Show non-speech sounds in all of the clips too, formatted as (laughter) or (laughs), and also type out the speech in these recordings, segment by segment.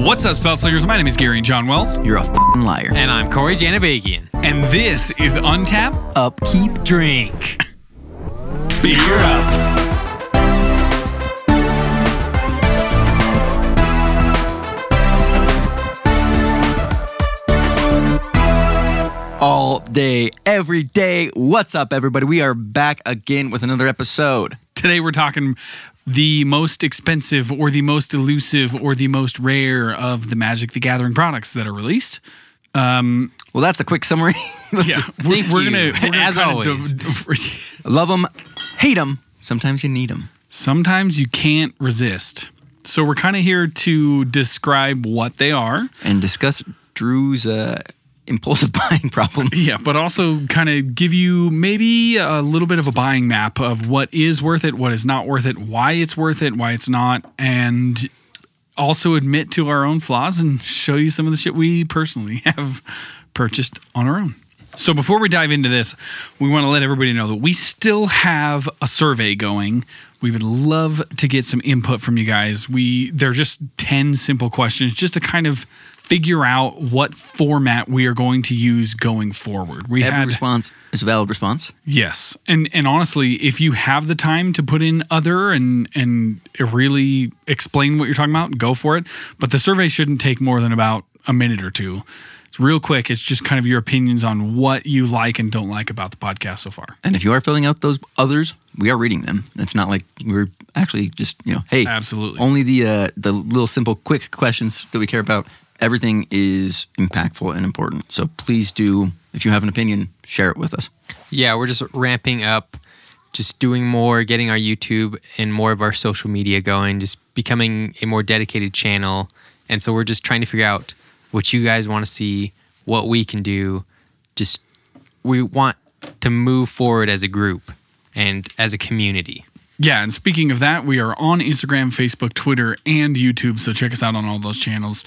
What's up, spell slingers? My name is Gary and John Wells, You're a f***ing liar. And I'm Corey Janabagian. and this is Untap Upkeep. Drink. (laughs) Beer Up. All day, every day. What's up, everybody? We are back again with another episode. Today we're talking the most expensive or the most elusive or the most rare of the Magic the Gathering products that are released. Well, that's a quick summary. (laughs) Yeah, we're, we're gonna, we're gonna As always. (laughs) div- Love them, hate them. Sometimes you need them. sometimes you can't resist. So we're kind of here to describe what they are. And discuss Drew's uh, impulsive (laughs) buying problem. Yeah, but also kind of give you maybe a little bit of a buying map of what is worth it, what is not worth it, why it's worth it, why it's not, and also admit to our own flaws and show you some of the shit we personally (laughs) have purchased on our own. So before we dive into this, we want to let everybody know that we still have a survey going. We would love to get some input from you guys. We they're just 10 simple questions just to kind of figure out what format we are going to use going forward. We Every had response is a valid response. Yes, and and honestly, if you have the time to put in other and and really explain what you're talking about, go for it. But the survey shouldn't take more than about a minute or two. It's real quick. It's just kind of your opinions on what you like and don't like about the podcast so far. And if you are filling out those others, we are reading them. It's not like we're actually just, you know, hey, Absolutely. only the uh, the little simple quick questions that we care about. Everything is impactful and important. So please do, if you have an opinion, share it with us. Yeah, we're just ramping up, just doing more, getting our YouTube and more of our social media going, just becoming a more dedicated channel. And so we're just trying to figure out what you guys want to see, what we can do. Just we want to move forward as a group and as a community. Yeah, and speaking of that, we are on Instagram, Facebook, Twitter, and YouTube. So check us out on all those channels.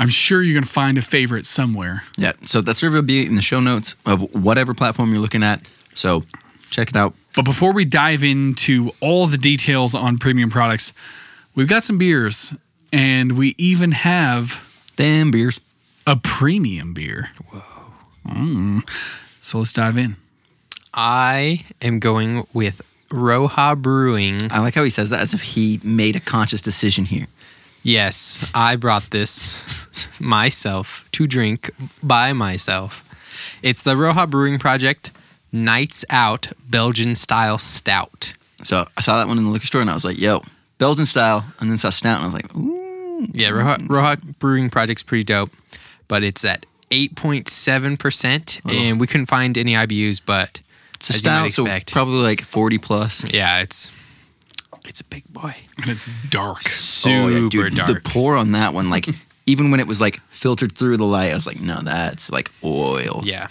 I'm sure you're gonna find a favorite somewhere. Yeah. So that survey will be in the show notes of whatever platform you're looking at. So check it out. But before we dive into all the details on premium products, we've got some beers, and we even have Damn beers. a premium beer. Whoa. Mm. So let's dive in. I am going with Roja Brewing. I like how he says that as if he made a conscious decision here. Yes, I brought this myself to drink by myself. It's the Roja Brewing Project Nights Out Belgian Style Stout. So I saw that one in the liquor store and I was like, yo, Belgian style. And then saw Stout and I was like, ooh. Yeah, Roja, Roja Brewing Project's pretty dope, but it's at 8.7%, and we couldn't find any IBUs, but It's a as you might stout, so expect. probably like 40 plus. yeah, it's it's a big boy. And it's dark. Super Oh, yeah, dude, dark. The pour on that one, like, (laughs) even when it was like filtered through the light, I was like, no, that's like oil. Yeah.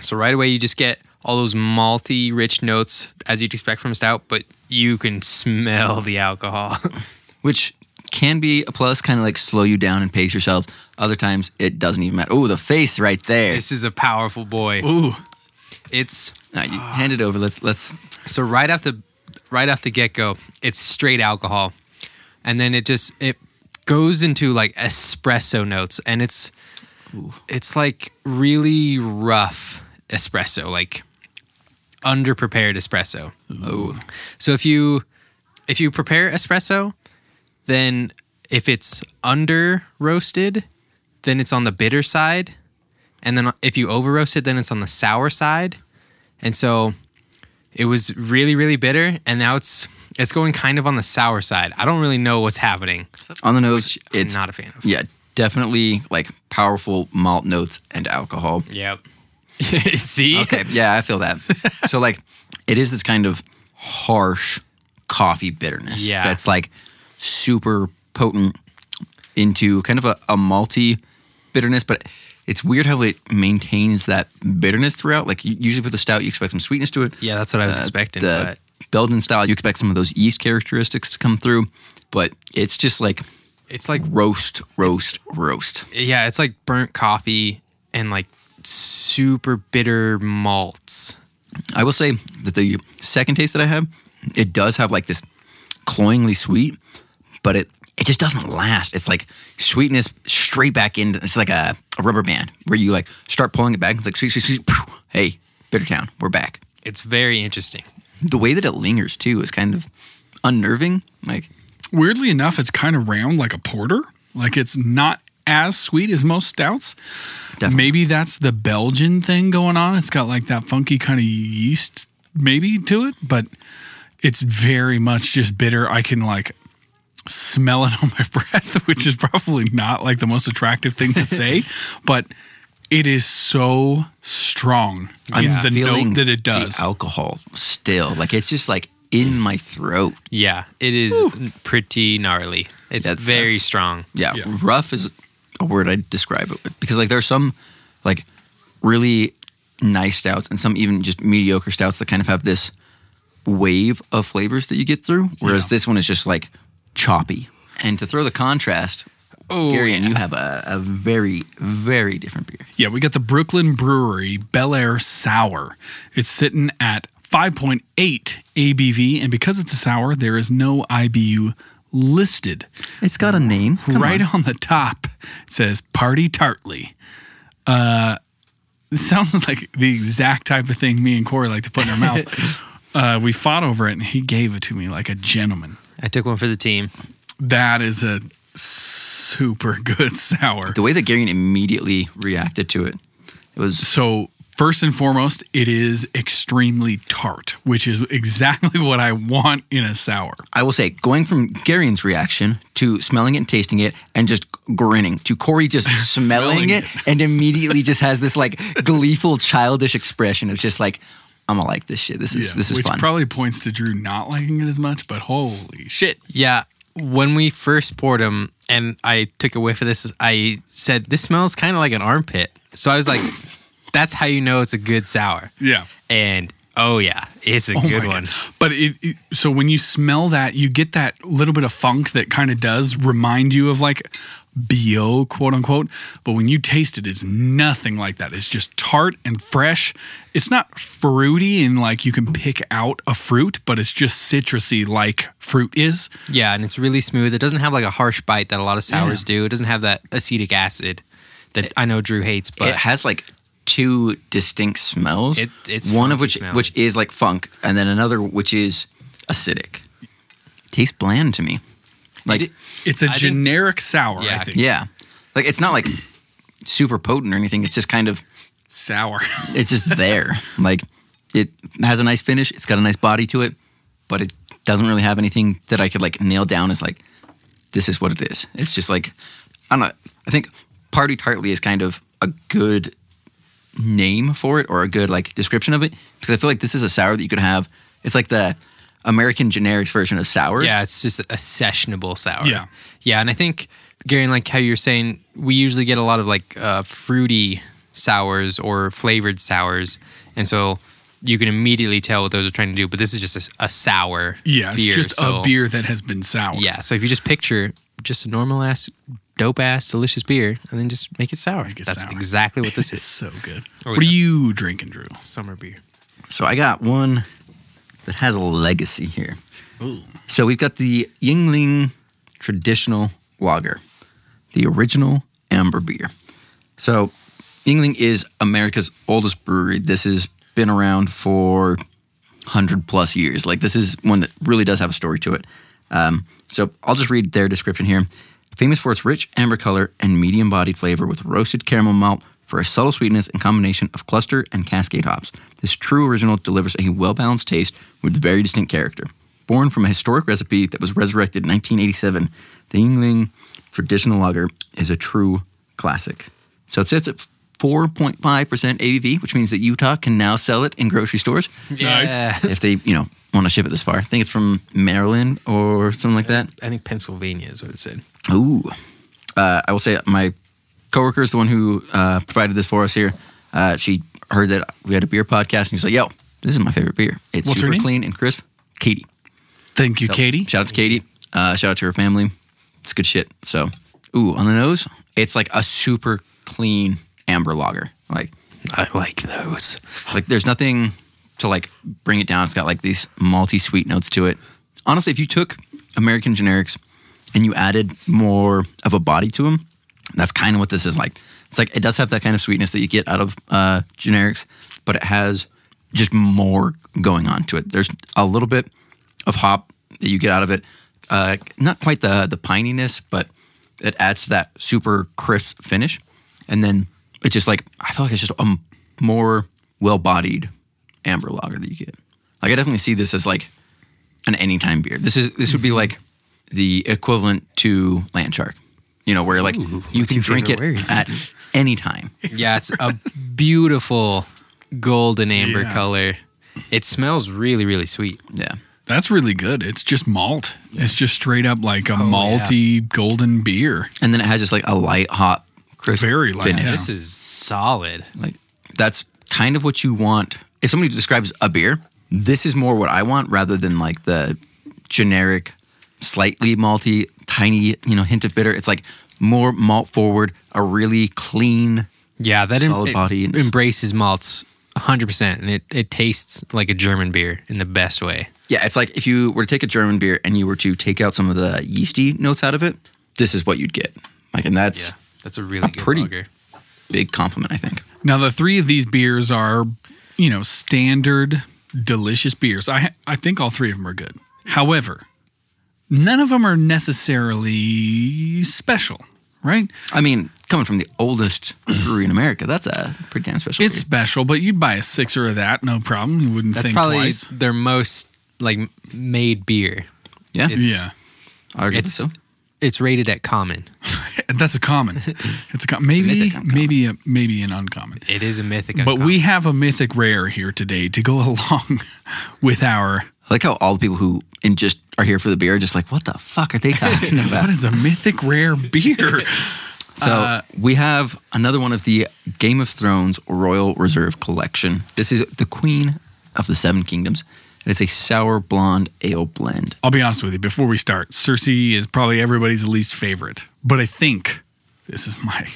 So right away you just get all those malty rich notes as you'd expect from a stout, but you can smell the alcohol. (laughs) Which can be a plus, kind of like slow you down and pace yourself. Other times it doesn't even matter. Oh, the face right there. this is a powerful boy. Ooh. It's Now, you hand it over. Let's let's so right off the right off the get go, it's straight alcohol, and then it just it goes into like espresso notes, and it's it's like really rough espresso, like underprepared espresso. Oh, So if you if you prepare espresso, then if it's under roasted, then it's on the bitter side, and then if you over roast it, then it's on the sour side. And so it was really really bitter, and now it's it's going kind of on the sour side. I don't really know what's happening. on the nose, I'm it's not a fan of. yeah, definitely like powerful malt notes and alcohol. Yep. (laughs) See? Okay, yeah, I feel that. (laughs) so like, it is this kind of harsh coffee bitterness. Yeah. that's like super potent into kind of a, a malty bitterness, but it's weird how it maintains that bitterness throughout. Like usually with the stout, you expect some sweetness to it. Yeah, that's what I was Uh, expecting. the but Belgian style, you expect some of those yeast characteristics to come through, but it's just like it's like roast, roast, roast. yeah, it's like burnt coffee and like super bitter malts. I will say that the second taste that I have, it does have like this cloyingly sweet, but it it just doesn't last. It's like sweetness straight back into. It's like a, a rubber band where you like start pulling it back. It's like sweet, sweet, sweet. phew, Hey, Bittertown, we're back. It's very interesting. The way that it lingers too is kind of unnerving. Like Weirdly enough, it's kind of round like a porter. Like it's not as sweet as most stouts. Definitely. Maybe that's the Belgian thing going on. It's got like that funky kind of yeast maybe to it, but it's very much just bitter. I can like smell it (laughs) on my breath, which is probably not like the most attractive thing to say, (laughs) but it is so strong in I'm the feeling note that it the does. alcohol still. Like it's just like in my throat. Yeah, it is pretty gnarly. It's That- very strong. Yeah, Yeah. rough is a word I'd describe it with because like there's some like really nice stouts and some even just mediocre stouts that kind of have this wave of flavors that you get through, whereas Yeah. this one is just like choppy. And to throw the contrast, Oh, Gary, and yeah. you have a, a very very different beer. Yeah, we got the Brooklyn Brewery Bel Air Sour. It's sitting at 5.8 ABV, and because it's a sour, there is no IBU listed. It's got a name, Come right on. on. the top, it says Party Tartly. Uh, it sounds (laughs) like the exact type of thing me and Corey like to put in our mouth. (laughs) Uh, we fought over it, and he gave it to me like a gentleman. I took one for the team. That is a super good sour. The way that Gary immediately reacted to it, it was So, first and foremost, it is extremely tart, which is exactly (laughs) what I want in a sour. I will say, going from Gary's reaction to smelling it and tasting it and just grinning to Corey just (laughs) smelling, Smelling it and immediately just has this like gleeful, childish expression of just like, I'm gonna like this shit. This is this is which fun. probably points to Drew not liking it as much, but holy shit. Yeah, when we first poured them and I took a whiff of this, I said, This smells kind of like an armpit. So I was like, (laughs) That's how you know it's a good sour. Yeah. And oh, yeah, it's a Oh good my one. God. But it, it- so when you smell that, you get that little bit of funk that kind of does remind you of like BO, quote unquote. But when you taste it, it's nothing like that. It's just tart and fresh. It's not fruity and like you can pick out a fruit, but it's just citrusy like fruit is. Yeah, and it's really smooth. It doesn't have like a harsh bite that a lot of sours do. It doesn't have that acetic acid that I know Drew hates, but it has like two distinct smells. It- it's one of which smell. which is like funk, and then another which is acidic. Tastes bland to me. Like It- It's a I think- generic sour, I Yeah. think. yeah, like it's not like super potent or anything. It's just kind of Sour. (laughs) it's just there. like it has a nice finish. It's got a nice body to it, but it doesn't really have anything that I could like nail down as like this is what it is. It's just like I don't know. I think Party Tartly is kind of a good name for it or a good like description of it because I feel like this is a sour that you could have. It's like the American generics version of sours. yeah, it's just a sessionable sour. Yeah. Yeah, and I think, Gary, like how you're saying, we usually get a lot of like uh, fruity sours or flavored sours. And so you can immediately tell what those are trying to do, but this is just a, a sour. Yeah, it's beer, just so- a beer that has been sour. Yeah, so if you just picture just a normal ass, dope ass, delicious beer, and then just make it sour. it That's sour. exactly what this (laughs) It's is. so good. Oh, what are you drinking, Drew? Summer beer. So I got one that has a legacy here. Ooh. So we've got the Yuengling traditional lager, the original amber beer. So Yuengling is America's oldest brewery. This has been around for 100 plus years. Like this is one that really does have a story to it. Um, so I'll just read their description here. Famous for its rich amber color and medium bodied flavor with roasted caramel malt for a subtle sweetness and combination of cluster and cascade hops. This true original delivers a well balanced taste with very distinct character. Born from a historic recipe that was resurrected in 1987, the Yuengling traditional lager is a true classic. So it sits at 4.5% ABV, which means that Utah can now sell it in grocery stores (laughs) Nice. Yeah. if they, you know, want to ship it this far. I think it's from Maryland or something like that. I think Pennsylvania is what it said. Ooh. Uh, I will say my coworker is the one who uh, provided this for us here. Uh, she heard that we had a beer podcast and she was like, yo, this is my favorite beer. It's What's her super name? clean and crisp. Katie. Thank you, So, Katie. Shout out to Katie. Uh, shout out to her family. It's good shit. So, ooh, on the nose, it's like a super clean amber lager. Like, I like those. like there's nothing to like bring it down. It's got like these malty sweet notes to it. Honestly, if you took American generics and you added more of a body to them, that's kind of what this is like. It's like it does have that kind of sweetness that you get out of uh, generics, but it has just more going on to it. There's a little bit of hop that you get out of it. Uh, not quite the the pininess, but it adds to that super crisp finish. And then it's just like I feel like it's just a more well bodied amber lager that you get. Like I definitely see this as like an anytime beer. This is this would be like the equivalent to Land Shark. You know, where like you can drink it words? at (laughs) any time. Yeah, it's a beautiful golden amber Yeah. color. It smells really, really sweet. Yeah. That's really good. It's just malt. It's just straight up like Oh, a malty golden beer. And then it has just like a light, hot, crisp Very light, finish. yeah. This is solid. Like that's kind of what you want. If somebody describes a beer, this is more what I want rather than like the generic, slightly malty, tiny, you know, hint of bitter. It's like more malt forward, a really clean. Yeah, that em- Solid it body and embraces malts 100%, and it, it tastes like a German beer in the best way. Yeah, it's like if you were to take a German beer and you were to take out some of the yeasty notes out of it, this is what you'd get. Like, and that's Yeah, that's a really A good pretty- lager. big compliment, I think. Now, the three of these beers are, you know, standard delicious beers. I I think all three of them are good. However, none of them are necessarily special, right? I mean, coming from the oldest brewery in America, that's a pretty damn special. It's beer. special, but you'd buy a sixer of that, no problem. You wouldn't That's think probably twice. their most like made beer. yeah, it's- Yeah, arguably It's so. it's rated at common. (laughs) that's a common. (laughs) It's a com- maybe mythic uncommon. maybe a, maybe an uncommon. It is a mythic. But we have a mythic rare here today to go (laughs) along with our. I like how all the people who and just are here for the beer are just like, what the fuck are they (laughs) talking about? What is a mythic rare beer? (laughs) So Uh, we have another one of the Game of Thrones Royal Reserve Collection. This is the Queen of the Seven Kingdoms. It is a sour blonde ale blend. I'll be honest with you. Before we start, Cersei is probably everybody's least favorite, but I think this is my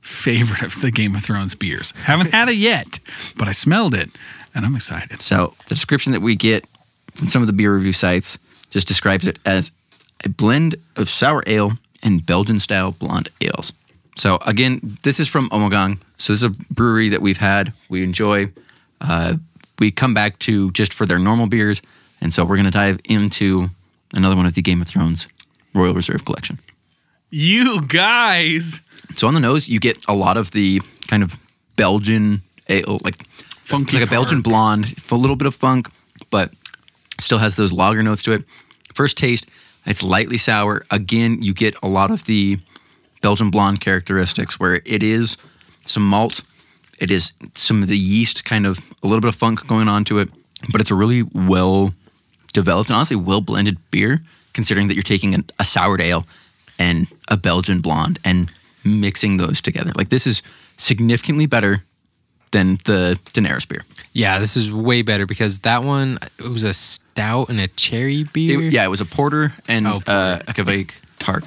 favorite of the Game of Thrones beers. Haven't had it yet, but I smelled it, and I'm excited. So the description that we get from some of the beer review sites just describes it as a blend of sour ale and Belgian style blonde ales. So again, this is from Omegang. So this is a brewery that we've had, we enjoy. Uh, we come back to just for their normal beers, and so we're going to dive into another one of the Game of Thrones Royal Reserve Collection. You guys, So on the nose, you get a lot of the kind of Belgian ale, like Funky like a Belgian blonde, a little bit of funk, but still has those lager notes to it. First taste, it's lightly sour. Again, you get a lot of the Belgian blonde characteristics, where it is some malt, it is some of the yeast, kind of a little bit of funk going on to it, but it's a really well developed and honestly well blended beer, considering that you're taking a, a soured ale and a Belgian blonde and mixing those together. Like this is significantly better than the Daenerys beer. yeah, this is way better because that one it was a stout and a cherry It- beer. yeah, it was a porter and Oh, uh, a Kriek tart,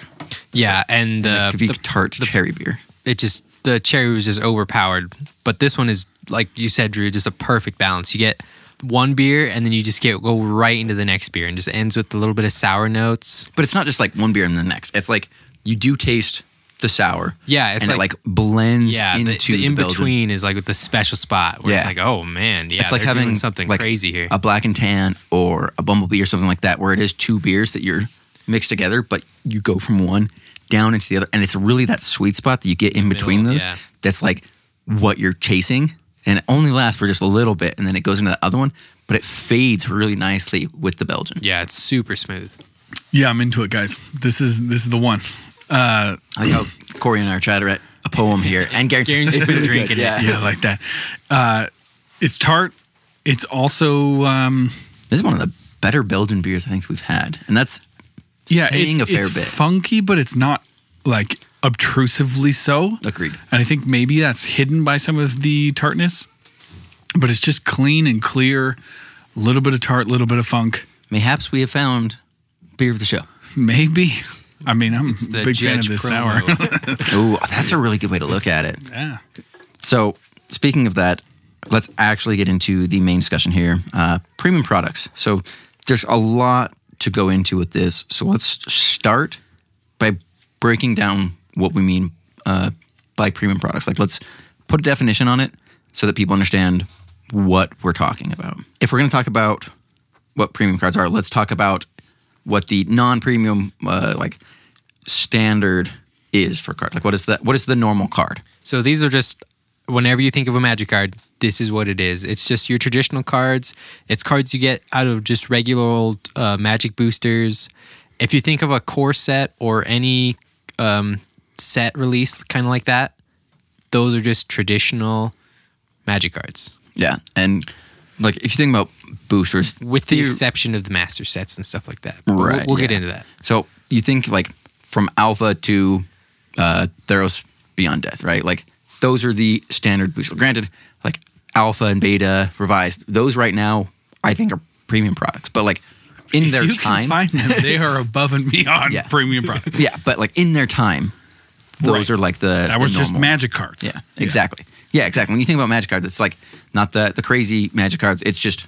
yeah, and uh, Kriek the- tart cherry beer. it just the cherry was just overpowered. But this one is like you said, Drew, just a perfect balance. You get one beer and then you just get go right into the next beer and just ends with a little bit of sour notes. But it's not just like one beer and the next. It's like you do taste the sour. Yeah, it's and it like- like blends Yeah, into the the, in Belgian. between is like with the special spot where Yeah. it's like, oh man, yeah, it's like they're doing having something like crazy here. A black and tan or a bumblebee or something like that, where it is two beers that you're mixed together, but you go from one down into the other, and it's really that sweet spot that you get in between Middle, those. yeah. That's like what you're chasing, and it only lasts for just a little bit, and then it goes into the other one, but it fades really nicely with the Belgian. yeah, it's super smooth. yeah, I'm into it, guys. This is this is the one. Uh, I like how Corey and I are trying to write a poem here, and Gary, Gary's it's been really good, drinking it. Yeah. yeah, I like that. Uh, it's tart. It's also um, This is one of the better Belgian beers I think we've had, and that's yeah, saying it's, a fair it's bit. funky, but it's not like obtrusively so. Agreed. And I think maybe that's hidden by some of the tartness, but it's just clean and clear. A little bit of tart, a little bit of funk. Mayhaps we have found beer of the show. Maybe. I mean, I'm a big fan of this sour. promo. (laughs) Oh, that's a really good way to look at it. yeah. So, speaking of that, let's actually get into the main discussion here uh, premium products. So, there's a lot to go into with this. So, let's start by breaking down what we mean uh, by premium products. Like, let's put a definition on it so that people understand what we're talking about. If we're going to talk about what premium cards are, let's talk about what the non-premium uh, like standard is for cards. Like, what is that? What is the normal card? So these are just whenever you think of a magic card, this is what it is. It's just your traditional cards. It's cards you get out of just regular old uh, magic boosters. If you think of a core set or any um, set release, kind of like that, those are just traditional magic cards, Yeah, and like if you think about boosters, with the exception of the master sets and stuff like that. But we'll- Right, we'll, get into that. So you think like from Alpha to uh, Theros Beyond Death, right? Like those are the standard boosters. Granted, like Alpha and Beta Revised, those right now I think are premium products, but like in If their you time, can find them, they (laughs) are above and beyond Yeah. premium products. yeah, but like in their time, those Right. are like the That the was just magic cards. Yeah, exactly. Yeah. exactly. When you think about magic cards, it's like not the the crazy magic cards. It's just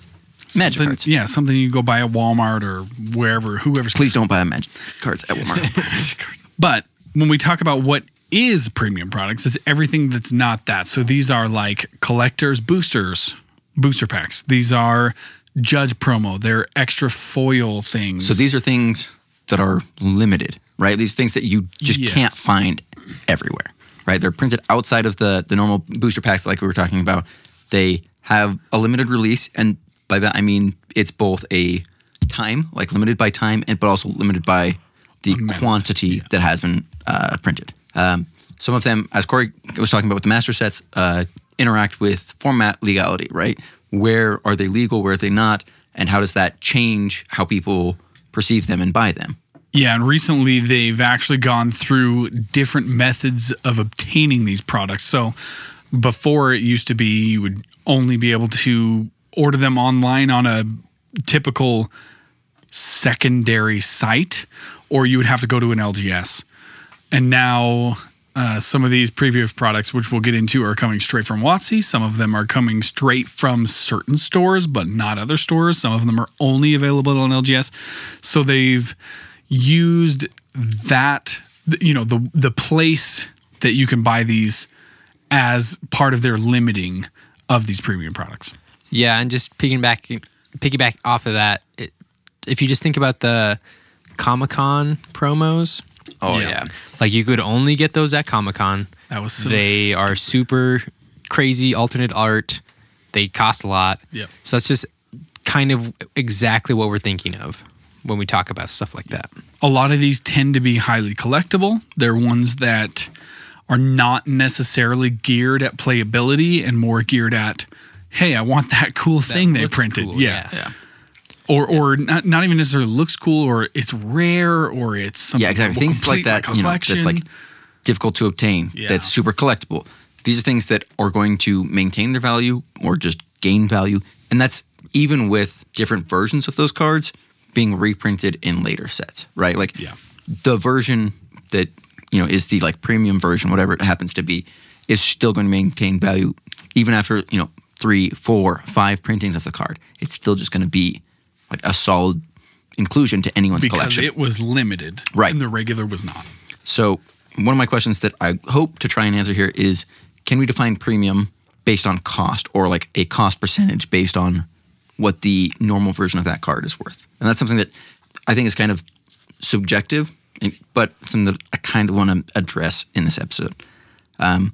magic Something- cards. Yeah, something you go buy at Walmart or wherever, whoever's Please don't buy magic cards at Walmart. (laughs) But when we talk about what is premium products, it's everything that's not that. So these are like collectors, boosters, booster packs. These are judge promo. They're extra foil things. So these are things that are limited, right? These things that you just Yes. can't find everywhere, right? They're printed outside of the the normal booster packs, like we were talking about. They have a limited release, and by that I mean it's both a time, like limited by time, and but also limited by the quantity that has been uh, printed. Um, some of them, as Corey was talking about with the master sets, uh, interact with format legality, right? Where are they legal? Where are they not? And how does that change how people perceive them and buy them? Yeah, and recently they've actually gone through different methods of obtaining these products. So before it used to be you would only be able to order them online on a typical secondary site, or you would have to go to an LGS. And now uh, some of these previous products, which we'll get into, are coming straight from WotC. Some of them are coming straight from certain stores, but not other stores. Some of them are only available on LGS. So they've used that, you know, the the place that you can buy these as part of their limiting of these premium products. Yeah, and just piggyback piggyback off of that, it, if you just think about the Comic Con promos, Oh Yeah. like you could only get those at Comic Con. That was so they are super crazy alternate art. They cost a lot. Yep. So that's just kind of exactly what we're thinking of when we talk about stuff like that. a lot of these tend to be highly collectible. They're ones that are not necessarily geared at playability and more geared at, hey, I want that cool thing they printed. cool, yeah. yeah. Or, or not, not even necessarily looks cool, or it's rare, or it's something Yeah, exactly. that Things like that, you know, that's like difficult to obtain, Yeah. that's super collectible. These are things that are going to maintain their value or just gain value. And that's even with different versions of those cards being reprinted in later sets, right? Like Yeah. the version that, you know, is the like premium version, whatever it happens to be, is still going to maintain value even after, you know, three, four, five printings of the card. It's still just going to be like a solid inclusion to anyone's because collection. it was limited, Right. And the regular was not. So, one of my questions that I hope to try and answer here is can we define premium based on cost or like a cost percentage based on what the normal version of that card is worth? And that's something that I think is kind of subjective, but something that I kind of want to address in this episode. Um,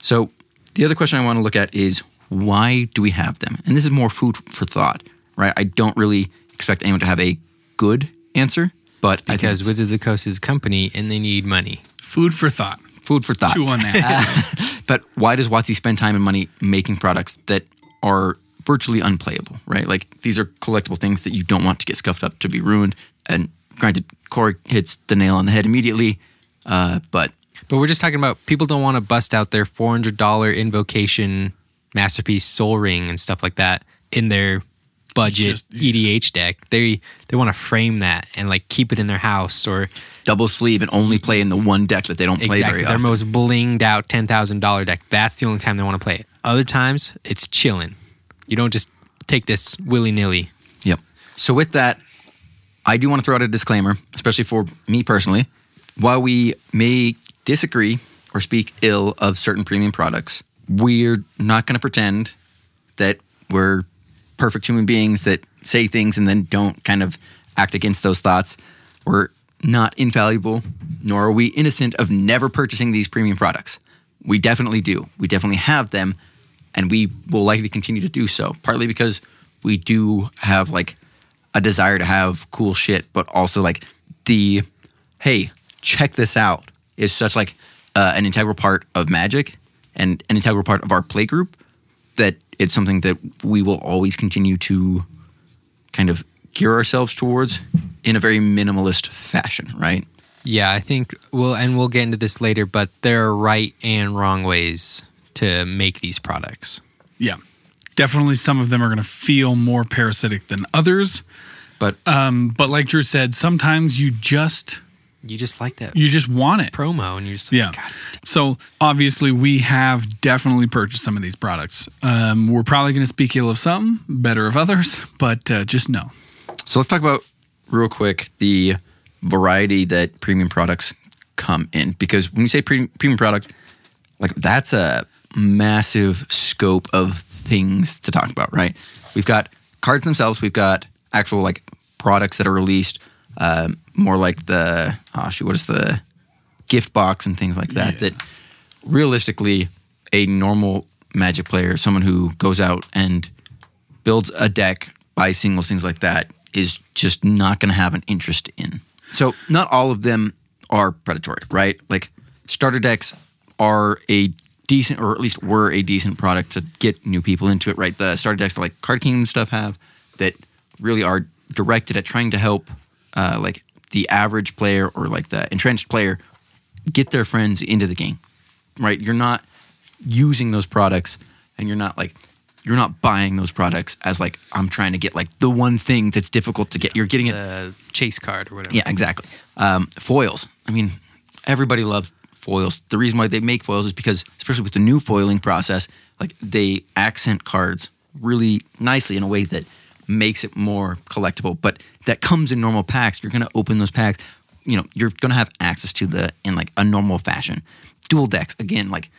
so, the other question I want to look at is why do we have them? And this is more food for thought, right? I don't really expect anyone to have a good answer, but I think Because it's Wizards of the Coast is a company and they need money. Food for thought. food for thought. Chew on that. (laughs) But why does WotC spend time and money making products that are virtually unplayable, right? Like these are collectible things that you don't want to get scuffed up to be ruined. And granted, Corey hits the nail on the head immediately, uh, but But we're just talking about people don't want to bust out their four hundred dollar invocation masterpiece Sol Ring and stuff like that in their budget Just- EDH deck. They they want to frame that and like keep it in their house or double sleeve and only play in the one deck that they don't play exactly very their often. Their most blinged out ten thousand dollar deck. That's the only time they want to play it. Other times it's chilling. You don't just take this willy nilly. Yep. So with that, I do want to throw out a disclaimer, especially for me personally. while we may disagree or speak ill of certain premium products, we're not going to pretend that we're perfect human beings that say things and then don't kind of act against those thoughts. We're not infallible, nor are we innocent of never purchasing these premium products. We definitely do. We definitely have them, and we will likely continue to do so, partly because we do have like a desire to have cool shit, but also like the hey, check this out is such like uh, an integral part of Magic and an integral part of our play group that it's something that we will always continue to kind of gear ourselves towards in a very minimalist fashion, right? Yeah, I think we'll and we'll get into this later, but there are right and wrong ways to make these products. Yeah. Definitely some of them are going to feel more parasitic than others. But Um, but like Drew said, sometimes you just You just like that you just want it. promo, and you're just like, Yeah. God, So obviously, we have definitely purchased some of these products. Um, we're probably going to speak ill of some, better of others, (laughs) but uh, just know. So let's talk about real quick the variety that premium products come in because when you say pre- premium product, like that's a massive scope of things to talk about, right? We've got cards themselves, we've got actual like products that are released, um, more like the oh shoot, what is the gift box and things like that. That realistically, a normal Magic player, someone who goes out and builds a deck, buys singles, things like that, is just not going to have an interest in. So, not all of them are predatory, right? Like, starter decks are a decent, or at least were a decent product to get new people into it, right? The starter decks that like Card Kingdom stuff have that really are directed at trying to help, uh, like, the average player or like the entrenched player get their friends into the game, right? You're not using those products and you're not like you're not buying those products as like I'm trying to get like the one thing that's difficult to get. You're getting it. the chase card or whatever. Yeah, exactly. Um, foils. I mean, everybody loves foils. The reason why they make foils is because, especially with the new foiling process, like they accent cards really nicely in a way that makes it more collectible. But that comes in normal packs. You're gonna open those packs. You know, you're gonna have access to the in like a normal fashion. Dual decks again, like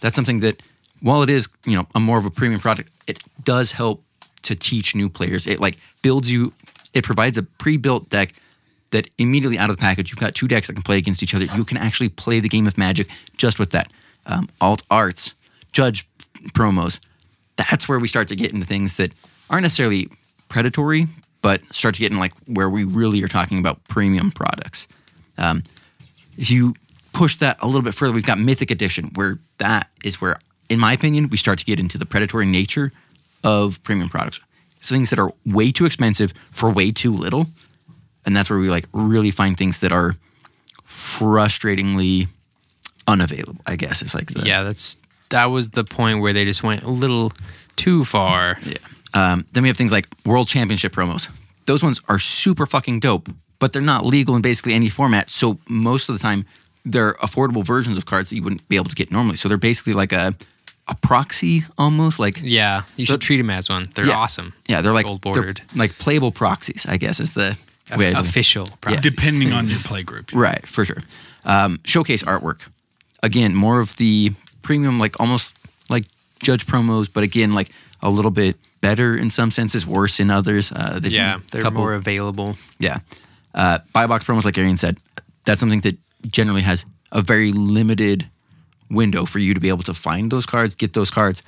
that's something that while it is you know a more of a premium product, it does help to teach new players. It like builds you. It provides a pre-built deck that immediately out of the package, you've got two decks that can play against each other. You can actually play the game of Magic just with that. Um, alt arts, judge promos. That's where we start to get into things that aren't necessarily predatory, but start to get in like where we really are talking about premium products. Um, if you push that a little bit further, we've got Mythic Edition, where that is where, in my opinion, we start to get into the predatory nature of premium products. It's things that are way too expensive for way too little. And that's where we like really find things that are frustratingly unavailable, I guess. It's like the Yeah, that's that was the point where they just went a little too far. Yeah. Um, then we have things like World Championship promos. Those ones are super fucking dope, but they're not legal in basically any format. So most of the time, they're affordable versions of cards that you wouldn't be able to get normally. So they're basically like a a proxy almost like Yeah, you should treat them as one. They're Yeah. awesome. yeah they're like gold they're bordered, like playable proxies. I guess is the way I- official. Yeah. process. Depending on your play group. Right, for sure. Um, showcase artwork. Again, more of the premium, like almost like judge promos, but again, like a little bit better in some senses, worse in others. Uh, Yeah, they're couple- more available. Yeah. Uh, buy box promos, like Arian said, that's something that generally has a very limited window for you to be able to find those cards, get those cards.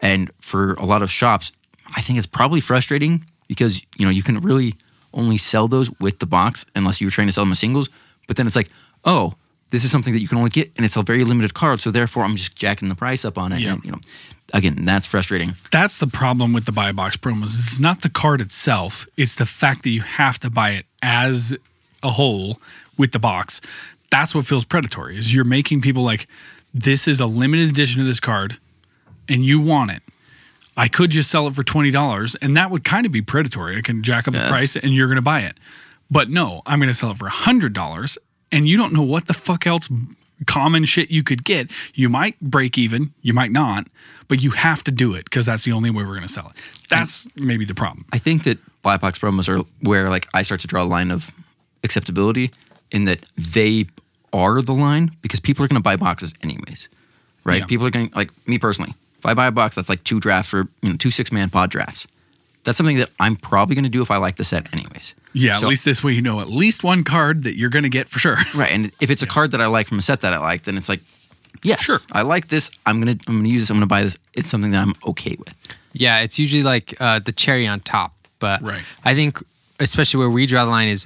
And for a lot of shops, I think it's probably frustrating because, you know, you can really only sell those with the box unless you're trying to sell them as singles. But then it's like, oh, this is something that you can only get and it's a very limited card. So therefore, I'm just jacking the price up on it. Yeah. And, you know, again, that's frustrating. That's the problem with the buy box promos. It's not the card itself, it's the fact that you have to buy it as a whole with the box. That's what feels predatory. Is you're making people like this is a limited edition of this card and you want it. I could just sell it for $20 and that would kind of be predatory. I can jack up the price and you're going to buy it. But no, I'm going to sell it for $100 and you don't know what the fuck else common shit you could get. You might break even, you might not, but you have to do it because that's the only way we're going to sell it. That's maybe the problem. I think that black box promos are where like I start to draw a line of acceptability in that they are the line because people are going to buy boxes anyways, right? Yeah. People are going like me personally. If I buy a box, that's like two drafts for you know two six man pod drafts. That's something that I'm probably going to do if I like the set anyways. Yeah, So- at least this way you know at least one card that you're going to get for sure. Right, and if it's a card that I like from a set that I like, then it's like, yeah, Sure. I like this. I'm gonna I'm gonna use this. I'm gonna buy this. It's something that I'm okay with. Yeah, it's usually like uh, the cherry on top. But Right. I think, especially where we draw the line, is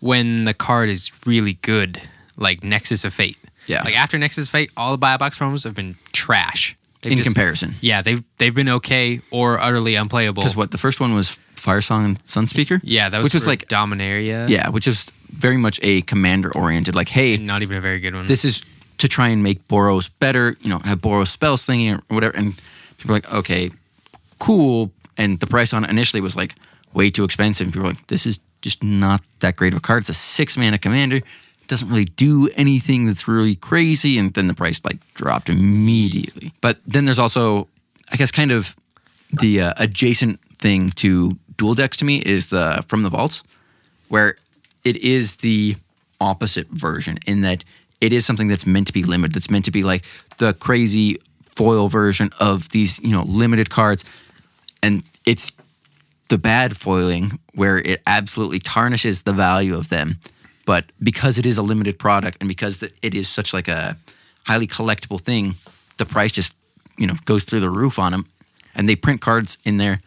when the card is really good, like Nexus of Fate. Yeah. Like after Nexus of Fate, all the buy box promos have been trash. They've In just- comparison, Yeah, they've they've been okay or utterly unplayable. because what the first one was Firesong and Sunspeaker. Yeah, that was which was like Dominaria. yeah, which is very much a commander oriented. Like, hey, not even a very good one. this is to try and make Boros better. You know, have Boros spell slinging or whatever. And people are like, okay, cool. And the price on it initially was like way too expensive. And people are like, this is just not that great of a card. It's a six mana commander. Doesn't really do anything that's really crazy. And then the price like dropped immediately. But then there's also, I guess, kind of the uh, adjacent thing to dual decks to me is the from the vaults, where it is the opposite version in that it is something that's meant to be limited. That's meant to be like the crazy foil version of these, you know, limited cards, and it's the bad foiling where it absolutely tarnishes the value of them. But because it is a limited product and because it is such like a highly collectible thing, the price just you know goes through the roof on them, and they print cards in there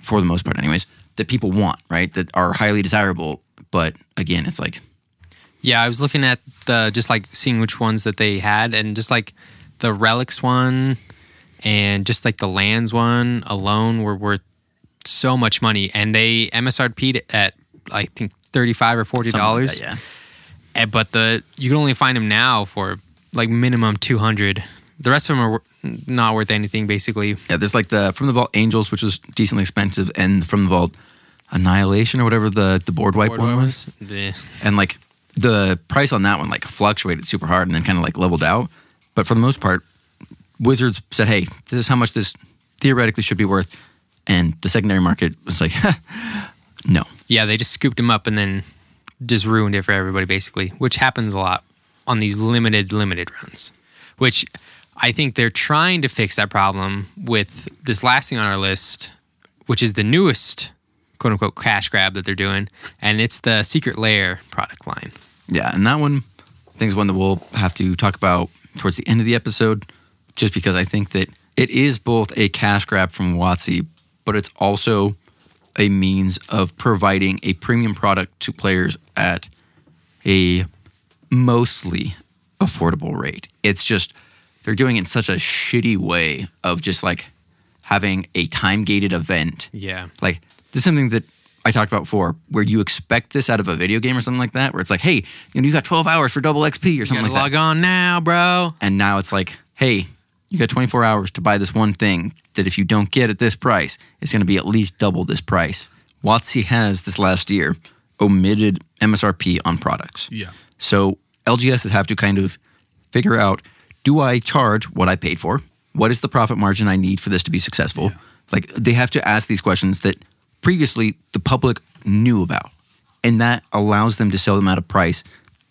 for the most part, anyways, that people want, right? That are highly desirable. But again, it's like Yeah, I was looking at the just like seeing which ones that they had, and just like the relics one, and just like the lands one alone were worth so much money, and they MSRP'd at I think thirty five or forty something like dollars. that, yeah. Eh, But the you can only find them now for like minimum two hundred. The rest of them are not worth anything, basically. Yeah, there's like the From the Vault Angels, which was decently expensive, and From the Vault Annihilation or whatever the the board wipe one was. And like the price on that one like fluctuated super hard and then kind of like leveled out. But for the most part, Wizards said, "Hey, this is how much this theoretically should be worth," and the secondary market was like, (laughs) "No." Yeah, they just scooped them up and then just ruined it for everybody, basically, which happens a lot on these limited, limited runs. Which I think they're trying to fix that problem with this last thing on our list, which is the newest quote unquote cash grab that they're doing, and it's the Secret Lair product line. Yeah, and that one, I think, is one that we'll have to talk about towards the end of the episode, just because I think that it is both a cash grab from WotC, but it's also a means of providing a premium product to players at a mostly affordable rate. It's just they're doing it in such a shitty way of just like having a time gated event Yeah. like this is something that I talked about before, where you expect this out of a video game or something like that, where it's like, hey, you know, you got 12 hours for double XP or something like log that. Log on now, bro. And now it's like, hey, you got 24 hours to buy this one thing that if you don't get at this price, it's going to be at least double this price. WotC has this last year omitted MSRP on products. Yeah. So LGSs have to kind of figure out do I charge what I paid for? What is the profit margin I need for this to be successful? Like they have to ask these questions that previously the public knew about. And that allows them to sell them at a price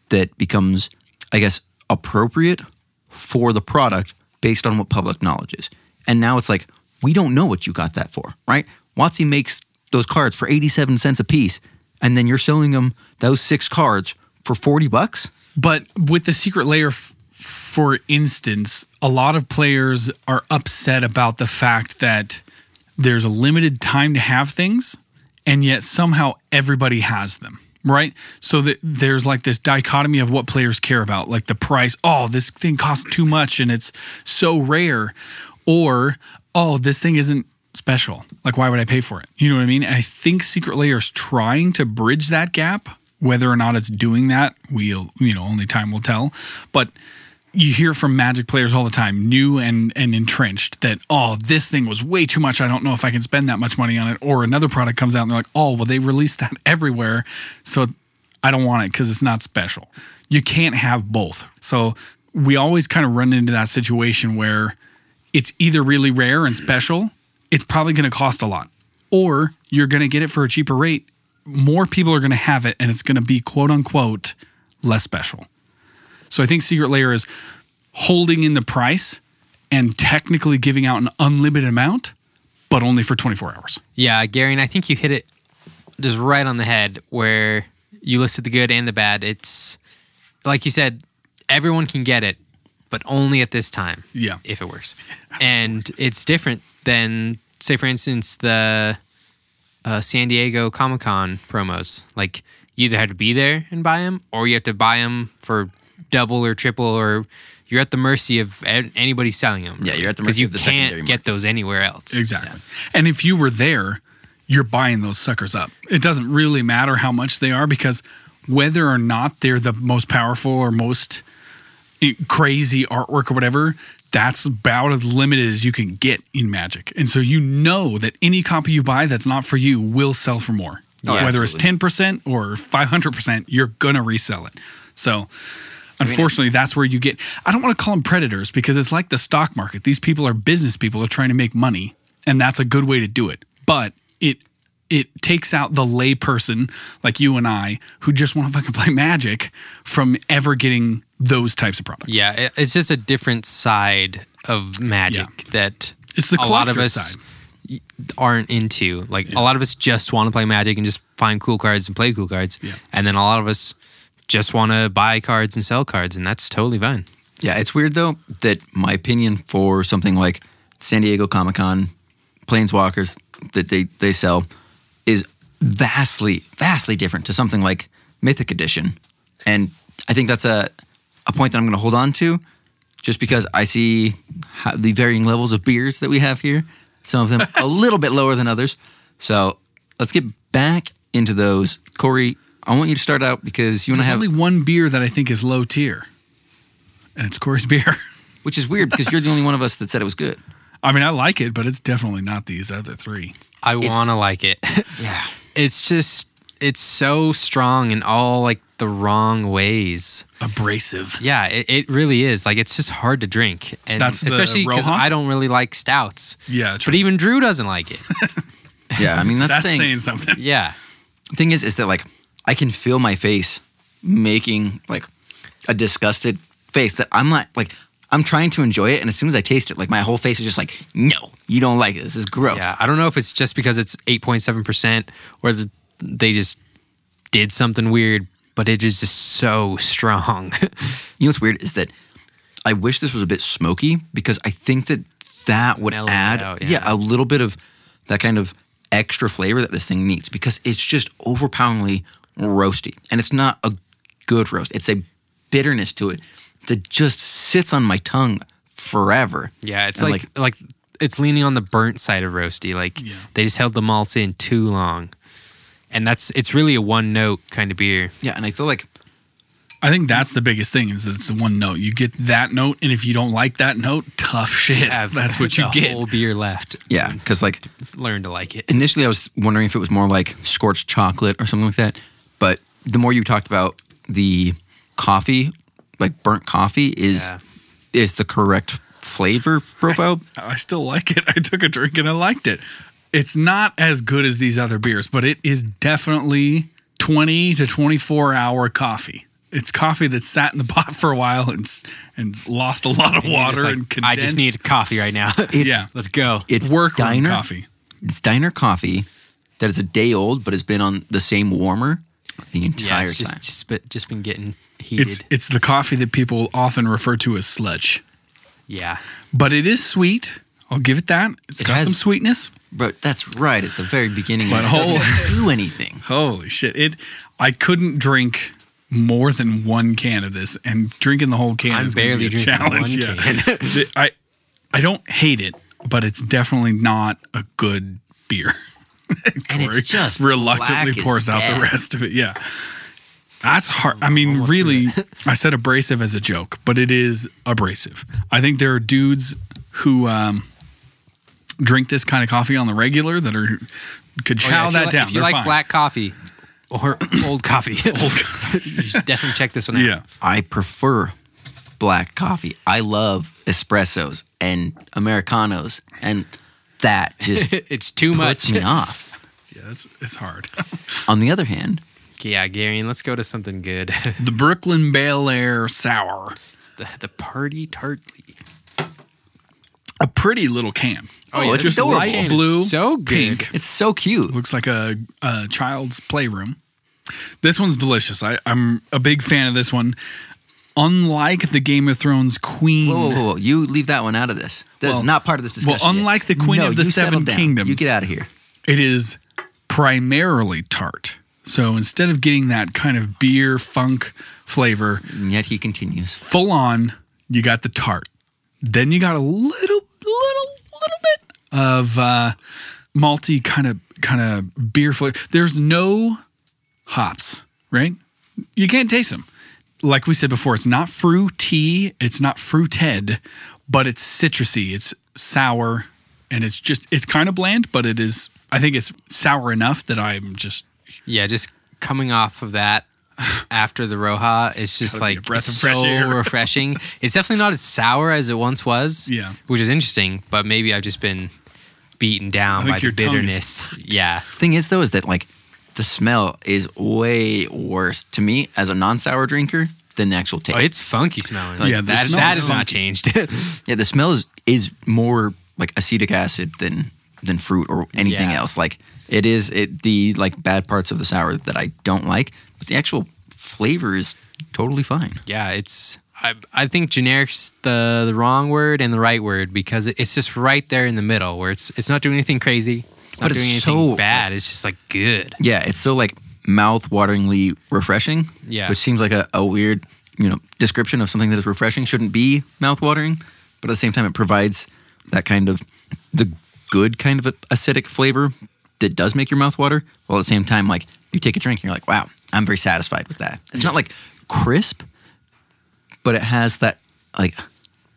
that becomes, I guess, appropriate for the product based on what public knowledge is. And now it's like, we don't know what you got that for, right? WotC makes those cards for 87 cents a piece, and then you're selling them those six cards for 40 bucks? But with the secret lair, f- for instance, a lot of players are upset about the fact that there's a limited time to have things, and yet somehow everybody has them. Right. So that there's like this dichotomy of what players care about, like the price. Oh, this thing costs too much and it's so rare. Or, oh, this thing isn't special. Like, why would I pay for it? You know what I mean? And I think Secret Lair is trying to bridge that gap. Whether or not it's doing that, we'll, you know, only time will tell. But you hear from Magic players all the time, new and and entrenched, that oh, this thing was way too much. I don't know if I can spend that much money on it. Or another product comes out and they're like, oh, well, they released that (laughs) everywhere, so I don't want it because it's not special. You can't have both. So we always kind of run into that situation where it's either really rare and special, it's probably going to cost a lot, or you're going to get it for a cheaper rate. More people are going to have it, and it's going to be quote unquote less special. So I think Secret Lair is holding in the price and technically giving out an unlimited amount, but only for 24 hours. Yeah, Gary, and I think you hit it just right on the head where you listed the good and the bad. It's like you said, everyone can get it, but only at this time. Yeah. If it works. (laughs) and it's different than, say, for instance, the uh, San Diego Comic Con promos. Like, you either have to be there and buy them, or you have to buy them for double or triple, or you're at the mercy of anybody selling them. Yeah, you're at the because mercy you of the secondary can't get those anywhere else. Exactly. And if you were there, you're buying those suckers up. It doesn't really matter how much they are because whether or not they're the most powerful or most eh, crazy artwork or whatever, that's about as limited as you can get in Magic. And so you know that any copy you buy that's not for you will sell for more. Oh, whether absolutely. it's 10% or 500%, you're going to resell it. So unfortunately, that's where you get I don't want to call them predators because it's like the stock market. These people are business people they're trying to make money, and that's a good way to do it. But it it takes out the layperson like you and I who just want to fucking play Magic from ever getting those types of products. Yeah, it's just a different side of magic that It's the a lot of us side. aren't into. Like a lot of us just want to play magic and just find cool cards and play cool cards. Yeah. And then a lot of us just want to buy cards and sell cards, and that's totally fine. Yeah, it's weird though that my opinion for something like San Diego Comic Con, Planeswalkers that they, they sell is vastly, vastly different to something like Mythic Edition. And I think that's a, a point that I'm going to hold on to just because I see how the varying levels of beers that we have here. Some of them (laughs) a little bit lower than others. So let's get back into those. Corey, I want you to start out because you and I have, only one beer that I think is low tier, and it's Corey's (laughs) beer. which is weird because you're the only one of us that said it was good. I mean, I like it, but it's definitely not these other three. I want to like it. (laughs) Yeah. it's just it's so strong in all like the wrong ways. Abrasive. Yeah, it, it really is. Like it's just hard to drink, and That's the especially because Roja? I don't really like stouts. Yeah, true. but even Drew doesn't like it. (laughs) Yeah, I mean that's, That's saying, saying something. yeah, The thing is is that like I can feel my face making like a disgusted face that I'm not like I'm trying to enjoy it and as soon as I taste it like my whole face is just like no you don't like it this is gross yeah. I don't know if it's just because it's eight point seven percent, or the, they just did something weird, but it is just so strong. (laughs) you know what's weird is that I wish this was a bit smoky because I think that that would Mellow add out, yeah. yeah. a little bit of that kind of extra flavor that this thing needs because it's just overpoweringly roasty and it's not a good roast it's a bitterness to it that just sits on my tongue forever yeah, it's And, like, like it's leaning on the burnt side of roasty. Like Yeah. they just held the malts in too long, and that's it's really a one note kind of beer. yeah and I feel like I think that's the biggest thing is that it's the one note. You get that note, and if you don't like that note, tough shit. Have (laughs) That's what you the get. Whole beer left. yeah because like Learn to like it. initially I was wondering if it was more like scorched chocolate or something like that. But the more you talked about the coffee, like burnt coffee, is Yeah. is the correct flavor profile. I still like it. (laughs) I took a drink and I liked it. It's not as good as these other beers, but it is definitely 20 to 24 hour coffee. It's coffee that sat in the (laughs) pot for a while and and lost a lot of And water like, and condensed. I just need coffee right now. (laughs) yeah, Let's go. It's work diner coffee. It's diner coffee that is a day old, but has been on the same warmer the entire yeah, it's time. just just, been- just been getting heated. It's it's the coffee that people often refer to as sludge, yeah. but it is sweet. I'll give it that. It's It got has- some sweetness. but that's right at the very beginning. But it whole- doesn't do anything. (laughs) Holy shit! It. I couldn't drink more than one can of this, and drinking the whole can I'm is going to be barely a challenge. one yeah. (laughs) The- I I don't hate it, but it's definitely not a good beer. (laughs) (laughs) And Corey it's just reluctantly black as pours out the rest of it. Yeah. That's hard. I mean, Almost really, (laughs) I said abrasive as a joke, but it is abrasive. I think there are dudes who um, drink this kind of coffee on the regular that are could Oh, yeah, chow you that like- down. If you They're like fine. black coffee or (coughs) old coffee, (laughs) you should definitely check this one out. yeah. I prefer black coffee. I love espressos and americanos, and that just (laughs) it's too puts much. me off. (laughs) Yeah, it's it's hard. (laughs) On the other hand, Yeah, Gary, let's go to something good. The Brooklyn Bel Air Sour. the, the party tartly. A pretty little can. Oh, yeah, just it's adorable. light Can blue, so good. pink. It's so cute. Looks like a, a child's playroom. This one's delicious. I, I'm a big fan of this one. Unlike the Game of Thrones Queen, Whoa, whoa, whoa! You leave that one out of this. That is Well- not part of this discussion. well, yet. unlike the Queen No, of the Seven. Kingdoms. you get out of here. it is primarily tart. So instead of getting that kind of beer funk flavor, And yet he continues. full on, you got the tart. Then you got a little, little, little bit of uh, malty kind of kind of beer flavor. There's no hops, right? You can't taste them. Like we said before, it's not fruity, it's not fruited, but it's citrusy, it's sour, and it's just it's kind of bland, but it is. I think it's sour enough that I'm just Yeah, just coming off of that (laughs) after the Roja, it's just Gotta like breath so (laughs) refreshing. It's definitely not as sour as it once was. Yeah. which is interesting. But maybe I've just been beaten down by the bitterness. Yeah, Thing is, though, is that like the smell is way worse to me as a non-sour drinker than the actual taste. oh, it's funky smelling. Yeah, the that smell that is has not changed. (laughs) yeah, the smell is is more like acetic acid than than fruit or anything Yeah. else. Like it is it the like bad parts of the sour that I don't like, but the actual flavor is totally fine. yeah, it's. I, I think generic's the the wrong word and the right word because it's just right there in the middle where it's it's not doing anything crazy. It's not But doing it's anything so- bad. It's just like good. Yeah, it's so like mouth-wateringly refreshing. Yeah. which seems like a, a weird you know description of something that is refreshing shouldn't be mouth-watering, but at the same time it provides that kind of the good kind of acidic flavor that does make your mouth water. While at the same time, like you take a drink and you're like, wow, I'm very satisfied with that. It's not like crisp, but it has that like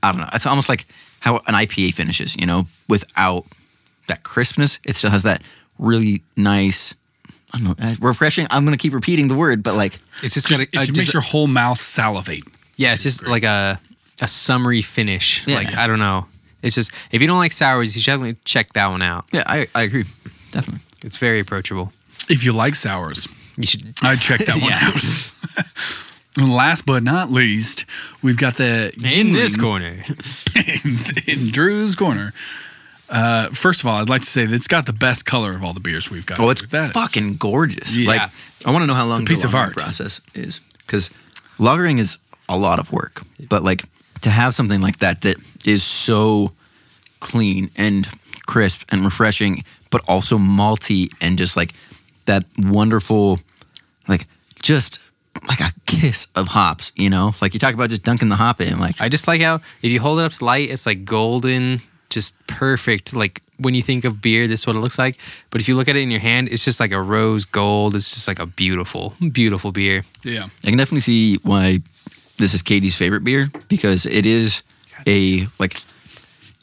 I don't know. It's almost like how an IPA finishes, you know, without that crispness. It still has that really nice, I don't know, uh, refreshing. I'm gonna keep repeating the word, but like It's just, just, gonna it uh, just just- makes your whole mouth salivate. Yeah, it's just like a a summery finish. Yeah. Like I don't know. It's just if you don't like sours, you should definitely check that one out. yeah, I, I agree, definitely. It's very approachable. If you like sours, You should. (laughs) I'd check that one Yeah. out. (laughs) And last but not least, we've got the In this Yuengling corner, (laughs) in Drew's corner. Uh, first of all, I'd like to say that it's got the best color of all the beers we've got. Oh, it's that fucking gorgeous. Yeah. Like I want to know how long a piece the of lagering art. process is because lagering is a lot of work, but like to have something like that that is so clean and crisp and refreshing, but also malty and just like that wonderful, like just like a kiss of hops. You know, like you talk about just dunking the hop in, like I just like how if you hold it up to light, it's like golden, just perfect. Like when you think of beer, this is what it looks like. But if you look at it in your hand, it's just like a rose gold. It's just like a beautiful, beautiful beer. yeah. I can definitely see why this is Katie's favorite beer because it is a like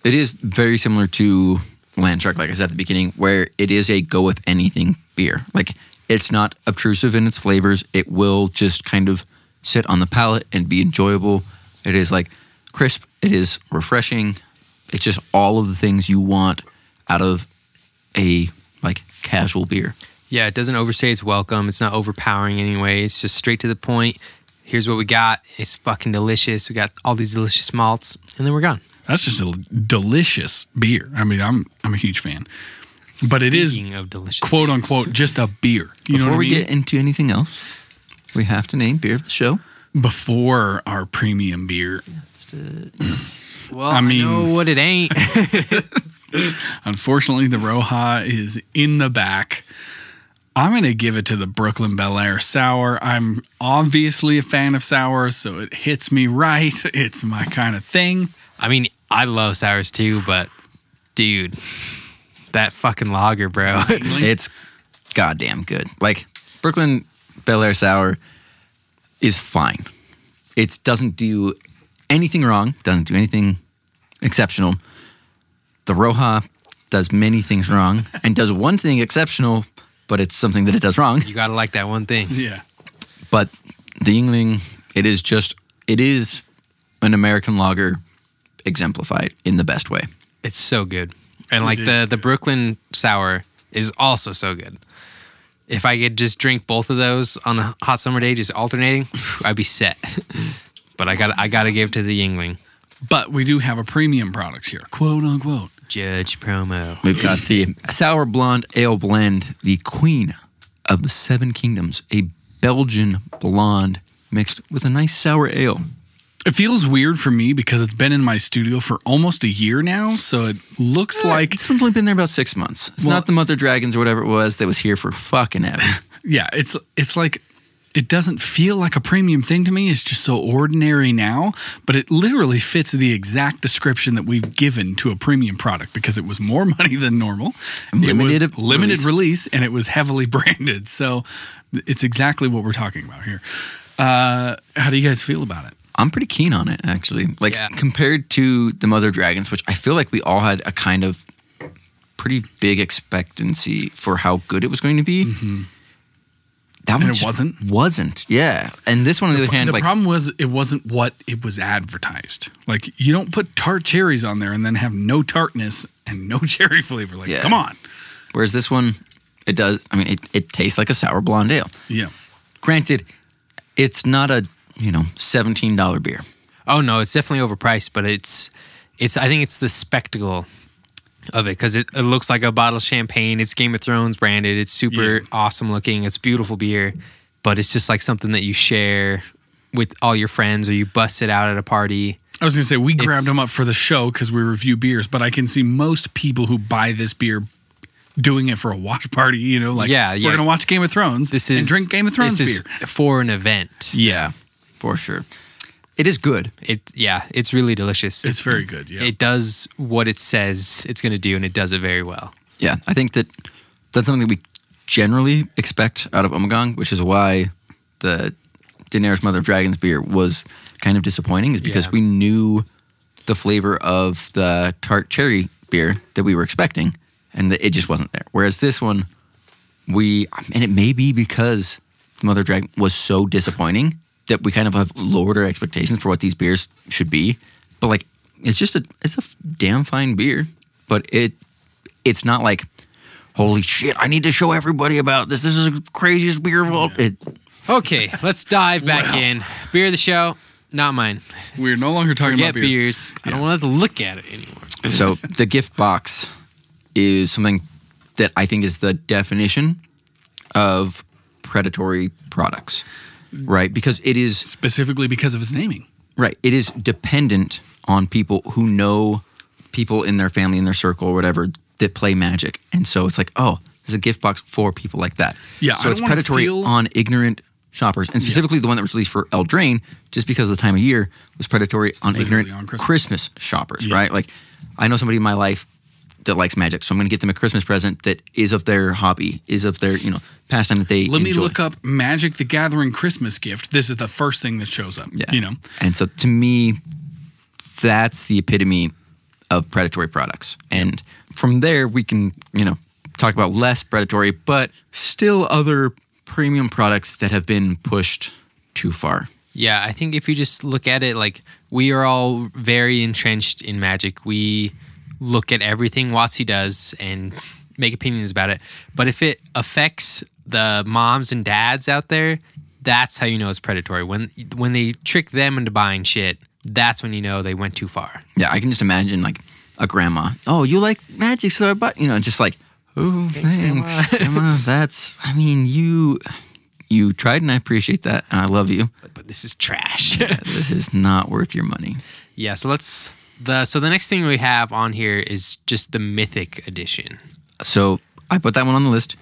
it is very similar to Land Shark, like I said at the beginning, where it is a go with anything beer. Like it's not obtrusive in its flavors. It will just kind of sit on the palate and be enjoyable. It is like crisp. It is refreshing. It's just all of the things you want out of a like casual beer. Yeah, it doesn't overstay its welcome. It's not overpowering anyway. It's just straight to the point. Here's what we got. It's fucking delicious. We got all these delicious malts, and then we're gone. That's just a delicious beer. I mean, I'm I'm a huge fan. But it is Speaking of delicious, quote beers. unquote just a beer. You know Before what I we mean? get into anything else, we have to name beer of the show. Before our premium beer. Well, I I mean- know what it ain't. (laughs) Unfortunately, the Roja is in the back. I'm going to give it to the Brooklyn Bel Air Sour. I'm obviously a fan of sours, so it hits me right. (laughs) It's my kind of thing. I mean, I love sours too, but dude, that fucking lager, bro. (laughs) It's goddamn good. Like Brooklyn Bel Air Sour is fine. It doesn't do anything wrong. Doesn't do anything exceptional. The Roja does many things wrong and does one thing exceptional, but it's something that it does wrong. you gotta like that one thing. Yeah. But the Yuengling, it is just it is an American lager exemplified in the best way. It's so good, and like It the is the good. Brooklyn sour is also so good. if I could just drink both of those on a hot summer day, just alternating, (laughs) I'd be set. (laughs) but I got I got to give to the Yuengling. But we do have a premium product here, quote unquote. Judge promo. We've got the sour blonde ale blend, the queen of the seven kingdoms, a Belgian blonde mixed with a nice sour ale. It feels weird for me because it's been in my studio for almost a year now, so it looks eh, like this one's only been there about six months. It's Well- not the Mother Dragons or whatever it was that was here for fucking ever. (laughs) yeah, it's it's like it doesn't feel like a premium thing to me. It's just so ordinary now, but it literally fits the exact description that we've given to a premium product because it was more (laughs) money than normal. Limited limited release. release and it was heavily (laughs) branded. So it's exactly what we're talking about here. Uh, how do you guys feel about it? I'm pretty keen on it, actually. Like Yeah. compared to the Mother Dragons, which I feel like we all had a kind of pretty big expectancy for how good it was going to be. That And one it wasn't? Wasn't. Yeah. And this one, on the, other hand, the like problem was it wasn't what it was advertised. Like you don't put tart cherries on there and then have no tartness and no (laughs) cherry flavor. Like, Yeah. come on. whereas this one, it does. I mean, it, it tastes like a sour blonde ale. Yeah. Granted, it's not a you know seventeen dollar beer. Oh no, it's definitely overpriced, but it's it's I think it's the spectacle of it because it, it looks like a bottle of champagne. It's Game of Thrones branded. It's super Yeah. awesome looking. It's beautiful beer, but it's just like something that you share with all your friends or you bust it out at a party. I was gonna say we grabbed them up for the show because we review beers, but I can see most people who buy this beer doing it for a watch party. You know, like Yeah, yeah. we're gonna watch Game of Thrones. This is and drink Game of Thrones beer. for an event. Yeah, for sure. It is good. It yeah, it's really delicious. It's very good. Yeah, It does what it says it's going to do, and it does it very well. Yeah, I think that that's something that we generally expect out of Omegang, which is why the Daenerys Mother of Dragons beer was kind of disappointing, is because Yeah. we knew the flavor of the tart cherry beer that we were expecting, and that it just wasn't there. Whereas this one, we and it may be because Mother of Dragon was so disappointing that we kind of have lowered our expectations for what these beers should be. But like, it's just a it's a damn fine beer, but it it's not like holy shit, I need to show everybody about this. This is the craziest beer of all. It, Okay, let's dive back in. Beer of the show, not mine. we're no longer talking Forget about beers. beers. I don't want to look at it anymore. so the gift box is something that I think is the definition of predatory products, right? Because it is specifically because of its naming. Right. It is dependent on people who know people in their family, in their circle, or whatever, that play magic. And so it's like, oh, there's a gift box for people like that. Yeah, So it's predatory feel- on ignorant shoppers. And specifically the one that was released for Eldraine, just because of the time of year, was predatory on Literally ignorant on Christmas. Christmas. shoppers, Yeah. right? Like, I know somebody in my life that likes magic, so I'm going to get them a Christmas present that is of their hobby, is of their, you know, pastime that they Let me look up Magic the Gathering Christmas gift. This is the first thing that shows up. Yeah. You know, And so to me, that's the epitome of predatory products. And from there, we can, you know, talk about less predatory, but still other premium products that have been pushed too far. Yeah, I think if you just look at it like we are all very entrenched in magic. We look at everything WotC does and make opinions about it. But if it affects the moms and dads out there, that's how you know it's predatory. When when they trick them into buying shit, that's when you know they went too far. Yeah, I can just imagine like a grandma. Oh, you like magic, so I bought, you know, just like, oh, thanks, (laughs) grandma. That's, I mean, you, you tried, and I appreciate that, and I love you. But, but this is trash. This is not worth your money. (laughs) yeah, so let's the so the next thing we have on here is just the mythic edition. So I put that one on the list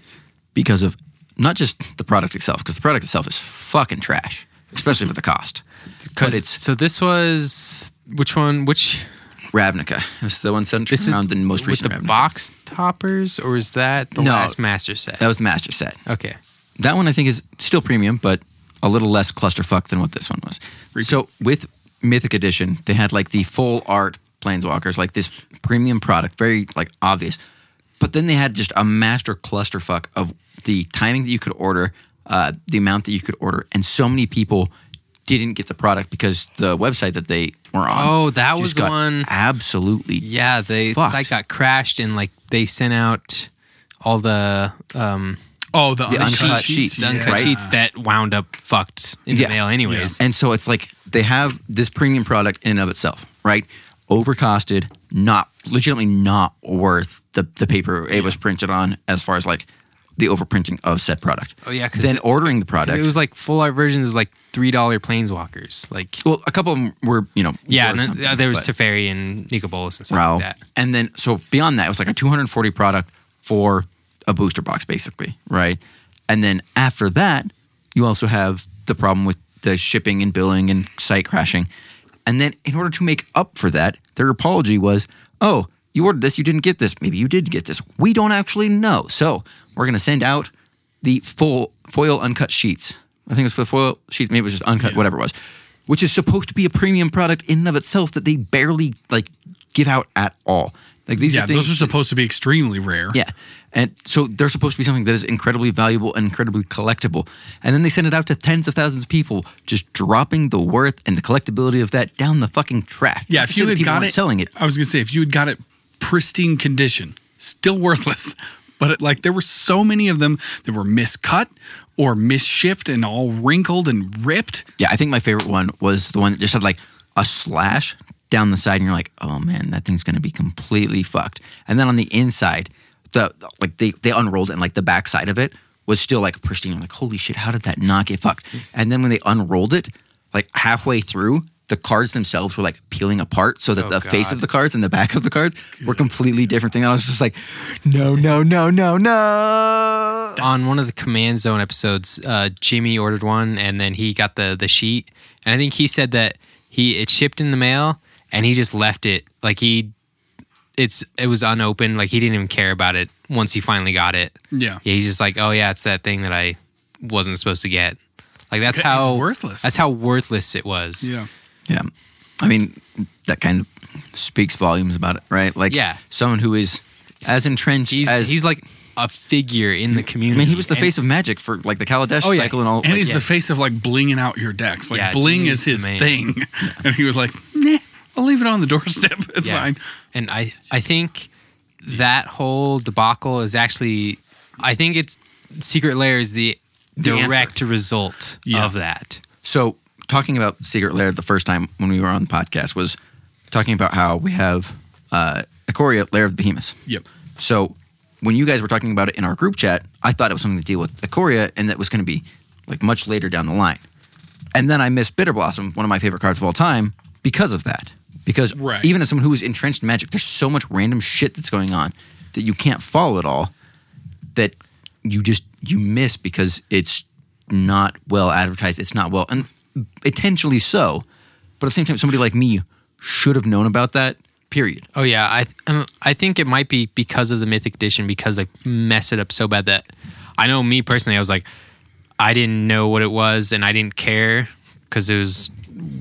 because of not just the product itself, because the product itself is fucking trash, especially for the cost. But it's so this was which one? Which Ravnica. It was the one centered This is around the most recent with the Ravnica. box toppers, or is that the No. last master set? That was the master set. okay. That one I think is still premium, but a little less clusterfuck than what this one was. So with Mythic Edition, they had like the full art planeswalkers, like this premium product, very like obvious. But then they had just a master clusterfuck of the timing that you could order, uh, the amount that you could order, and so many people didn't get the product because the website that they were on. Oh, that was the got one- Absolutely. Yeah, the Fucked. site got crashed and like they sent out all the um Oh, the, The uncut sheets, The uncut right? sheets that wound up fucked in the mail, anyways. And so it's like they have this premium product in and of itself, right? Overcosted, not legitimately not worth the, the paper it was printed on as far as like the overprinting of said product. Oh, yeah, Then the- ordering the product. It was like full art versions, was like three dollar planeswalkers. Like well, a couple of them were, you know, yeah, and then, uh, there was Teferi and Nicol Bolas and stuff Wow. like that. And then so beyond that, it was like a 240 product for a booster box, basically, right? And then after that, you also have the problem with the shipping and billing and site crashing. And then in order to make up for that, their apology was, "Oh, you ordered this, you didn't get this. Maybe you did get this. We don't actually know. So we're going to send out the full foil uncut sheets. I think it was for the foil sheets. Maybe it was just uncut, Yeah. whatever it was, which is supposed to be a premium product in and of itself that they barely like give out at all. Like these yeah, are things. those are supposed to be extremely rare. yeah, and so they're supposed to be something that is incredibly valuable and incredibly collectible. And then they send it out to tens of thousands of people, just dropping the worth and the collectability of that down the fucking trash. Yeah, if you had got it, selling it, I was gonna say if you had got it pristine condition, still worthless. (laughs) But it, like there were so many of them that were miscut or misshipped and all wrinkled and ripped. Yeah, I think my favorite one was the one that just had like a slash down the side, and you're like, oh man, that thing's gonna be completely fucked. And then on the inside, the like they they unrolled it and like the back side of it was still like pristine. I'm like, holy shit, how did that not get fucked? And then when they unrolled it, like halfway through, the cards themselves were like peeling apart so that Oh, the face of the cards and the back of the cards were completely different thing. I was just like, no, no, no, no, no. on one of the command zone episodes uh, jimmy ordered one and then he got the the sheet and i think he said that he it shipped in the mail and he just left it like he it's it was unopened like he didn't even care about it once he finally got it Yeah. yeah he's just like oh yeah it's that thing that i wasn't supposed to get like that's It's how worthless. that's how worthless it was Yeah. Yeah. I mean, that kind of speaks volumes about it, right? Like, Yeah. someone who is as entrenched he's as he's like a figure in the community. I community mean, he was the And- face of magic for like the Kaladesh Oh, yeah. cycle and all. And like, he's yeah. the face of like blinging out your decks. Like Yeah, bling Jimmy's is his man. thing. (laughs) and he was like, nah, I'll leave it on the (laughs) doorstep. It's Yeah. fine. And I, I think that whole debacle is actually, I think it's Secret Lair is the, The answer. direct result Yeah. of that. So, talking about Secret Lair the first time when we were on the podcast was talking about how we have uh, Ikoria, Lair of the Behemoths. Yep. So, when you guys were talking about it in our group chat, I thought it was something to deal with Ikoria and that was going to be like much later down the line. And then I missed Bitterblossom, one of my favorite cards of all time, because of that. Because Right. even as someone who is entrenched in magic, there's so much random shit that's going on that you can't follow it all that you just you miss because it's not well advertised. It's not well and intentionally so. But at the same time, somebody like me should have known about that. Period. Oh yeah, I um, I think it might be because of the Mythic Edition because they mess it up so bad that I know me personally I was like I didn't know what it was and I didn't care because it was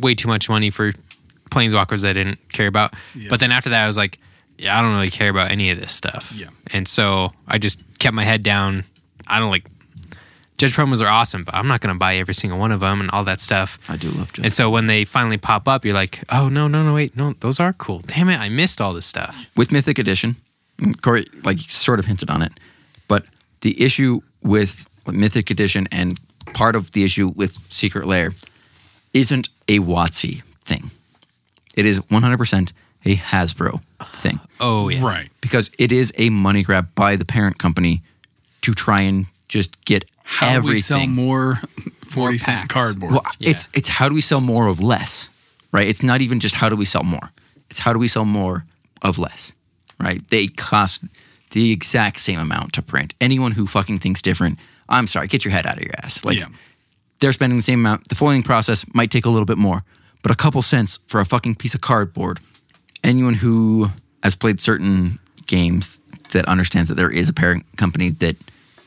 way too much money for planeswalkers I didn't care about. Yeah. But then after that I was like, yeah, I don't really care about any of this stuff. Yeah. And so I just kept my head down. I don't like Judge promos are awesome, but I'm not gonna buy every single one of them and all that stuff. I do love Judge. And so when they finally pop up, you're like, oh no, no, no, wait, no, those are cool. Damn it, I missed all this stuff. with Mythic Edition, Corey like sort of hinted on it, but the issue with Mythic Edition and part of the issue with Secret Lair isn't a WotC thing. It is 100% a Hasbro thing Oh yeah, Right. because it is a money grab by the parent company to try and just get How do everything. we sell more 40 cent packs. cardboards? Well, Yeah. it's it's how do we sell more of less, right? It's not even just how do we sell more. It's how do we sell more of less, right? They cost the exact same amount to print. Anyone who fucking thinks different, I'm sorry, get your head out of your ass. Like Yeah. they're spending the same amount. The foiling process might take a little bit more, but a couple cents for a fucking piece of cardboard. Anyone who has played certain games that understands that there is a parent company that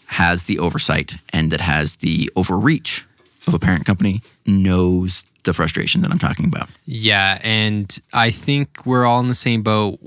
has the oversight and that has the overreach of a parent company knows the frustration that I'm talking about. yeah, and I think we're all in the same boat.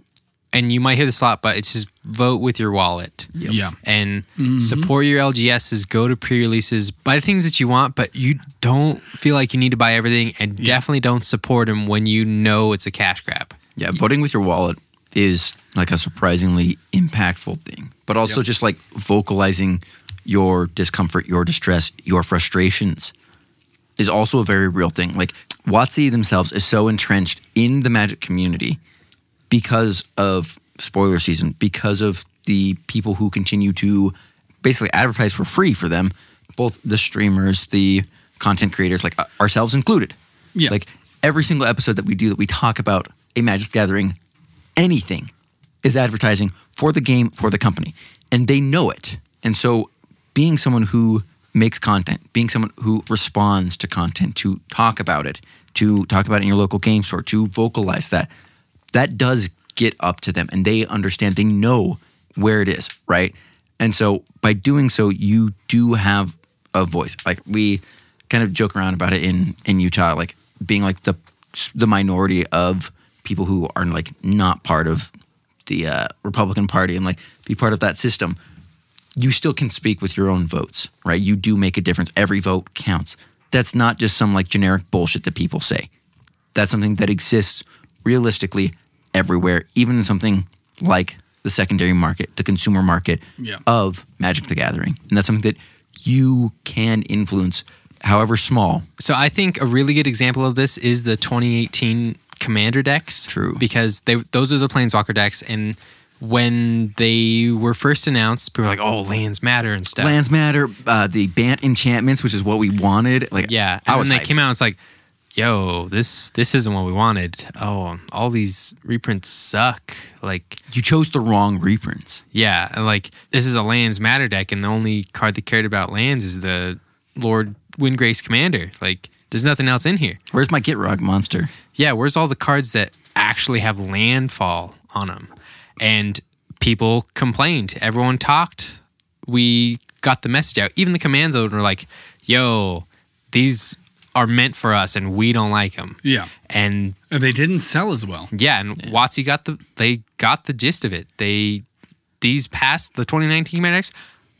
And you might hear this a lot, but it's just vote with your wallet. Yeah. And mm-hmm. support your LGSs, go to pre-releases, buy the things that you want, but you don't feel like you need to buy everything, and definitely don't support them when you know it's a cash grab. Yeah, voting with your wallet is like a surprisingly impactful thing, but also Yep. just like vocalizing your discomfort, your distress, your frustrations is also a very real thing. Like WotC themselves is so entrenched in the Magic community because of spoiler season, because of the people who continue to basically advertise for free for them, both the streamers, the content creators, like uh, ourselves included. Yeah. Like every single episode that we do that we talk about a Magic Gathering, anything is advertising for the game, for the company. And they know it. And so being someone who makes content, being someone who responds to content, to talk about it, to talk about it in your local game store, to vocalize that, that does get up to them and they understand, they know where it is, right? And so by doing so, you do have a voice. Like we kind of joke around about it in in Utah, like being like the the minority of people who are like not part of the uh, Republican Party and like be part of that system. You still can speak with your own votes, right? You do make a difference. Every vote counts. That's not just some like generic bullshit that people say. That's something that exists realistically everywhere, even in something like the secondary market, the consumer market Yeah. of Magic the Gathering. And that's something that you can influence, however small. So I think a really good example of this is the 2018 Commander decks. True. Because they those are the Planeswalker decks, and when they were first announced, people were like, "Oh, lands matter and stuff." Lands matter, uh, the Bant enchantments, which is what we wanted. Like, Yeah, I and was then they hyped. came out. It's like, yo, this this isn't what we wanted. Oh, all these reprints suck. Like, You chose the wrong reprints. yeah, and like this is a lands matter deck, and the only card that cared about lands is the Lord Windgrace Commander. Like, there's nothing else in here. Where's my Gitrog monster? Yeah, where's all the cards that actually have landfall on them? And people complained. Everyone talked. We got the message out. Even the command zone were like, "Yo, these are meant for us, and we don't like them." Yeah. And And they didn't sell as well. yeah, and WotC got the they got the gist of it. They these past the 2019 Commander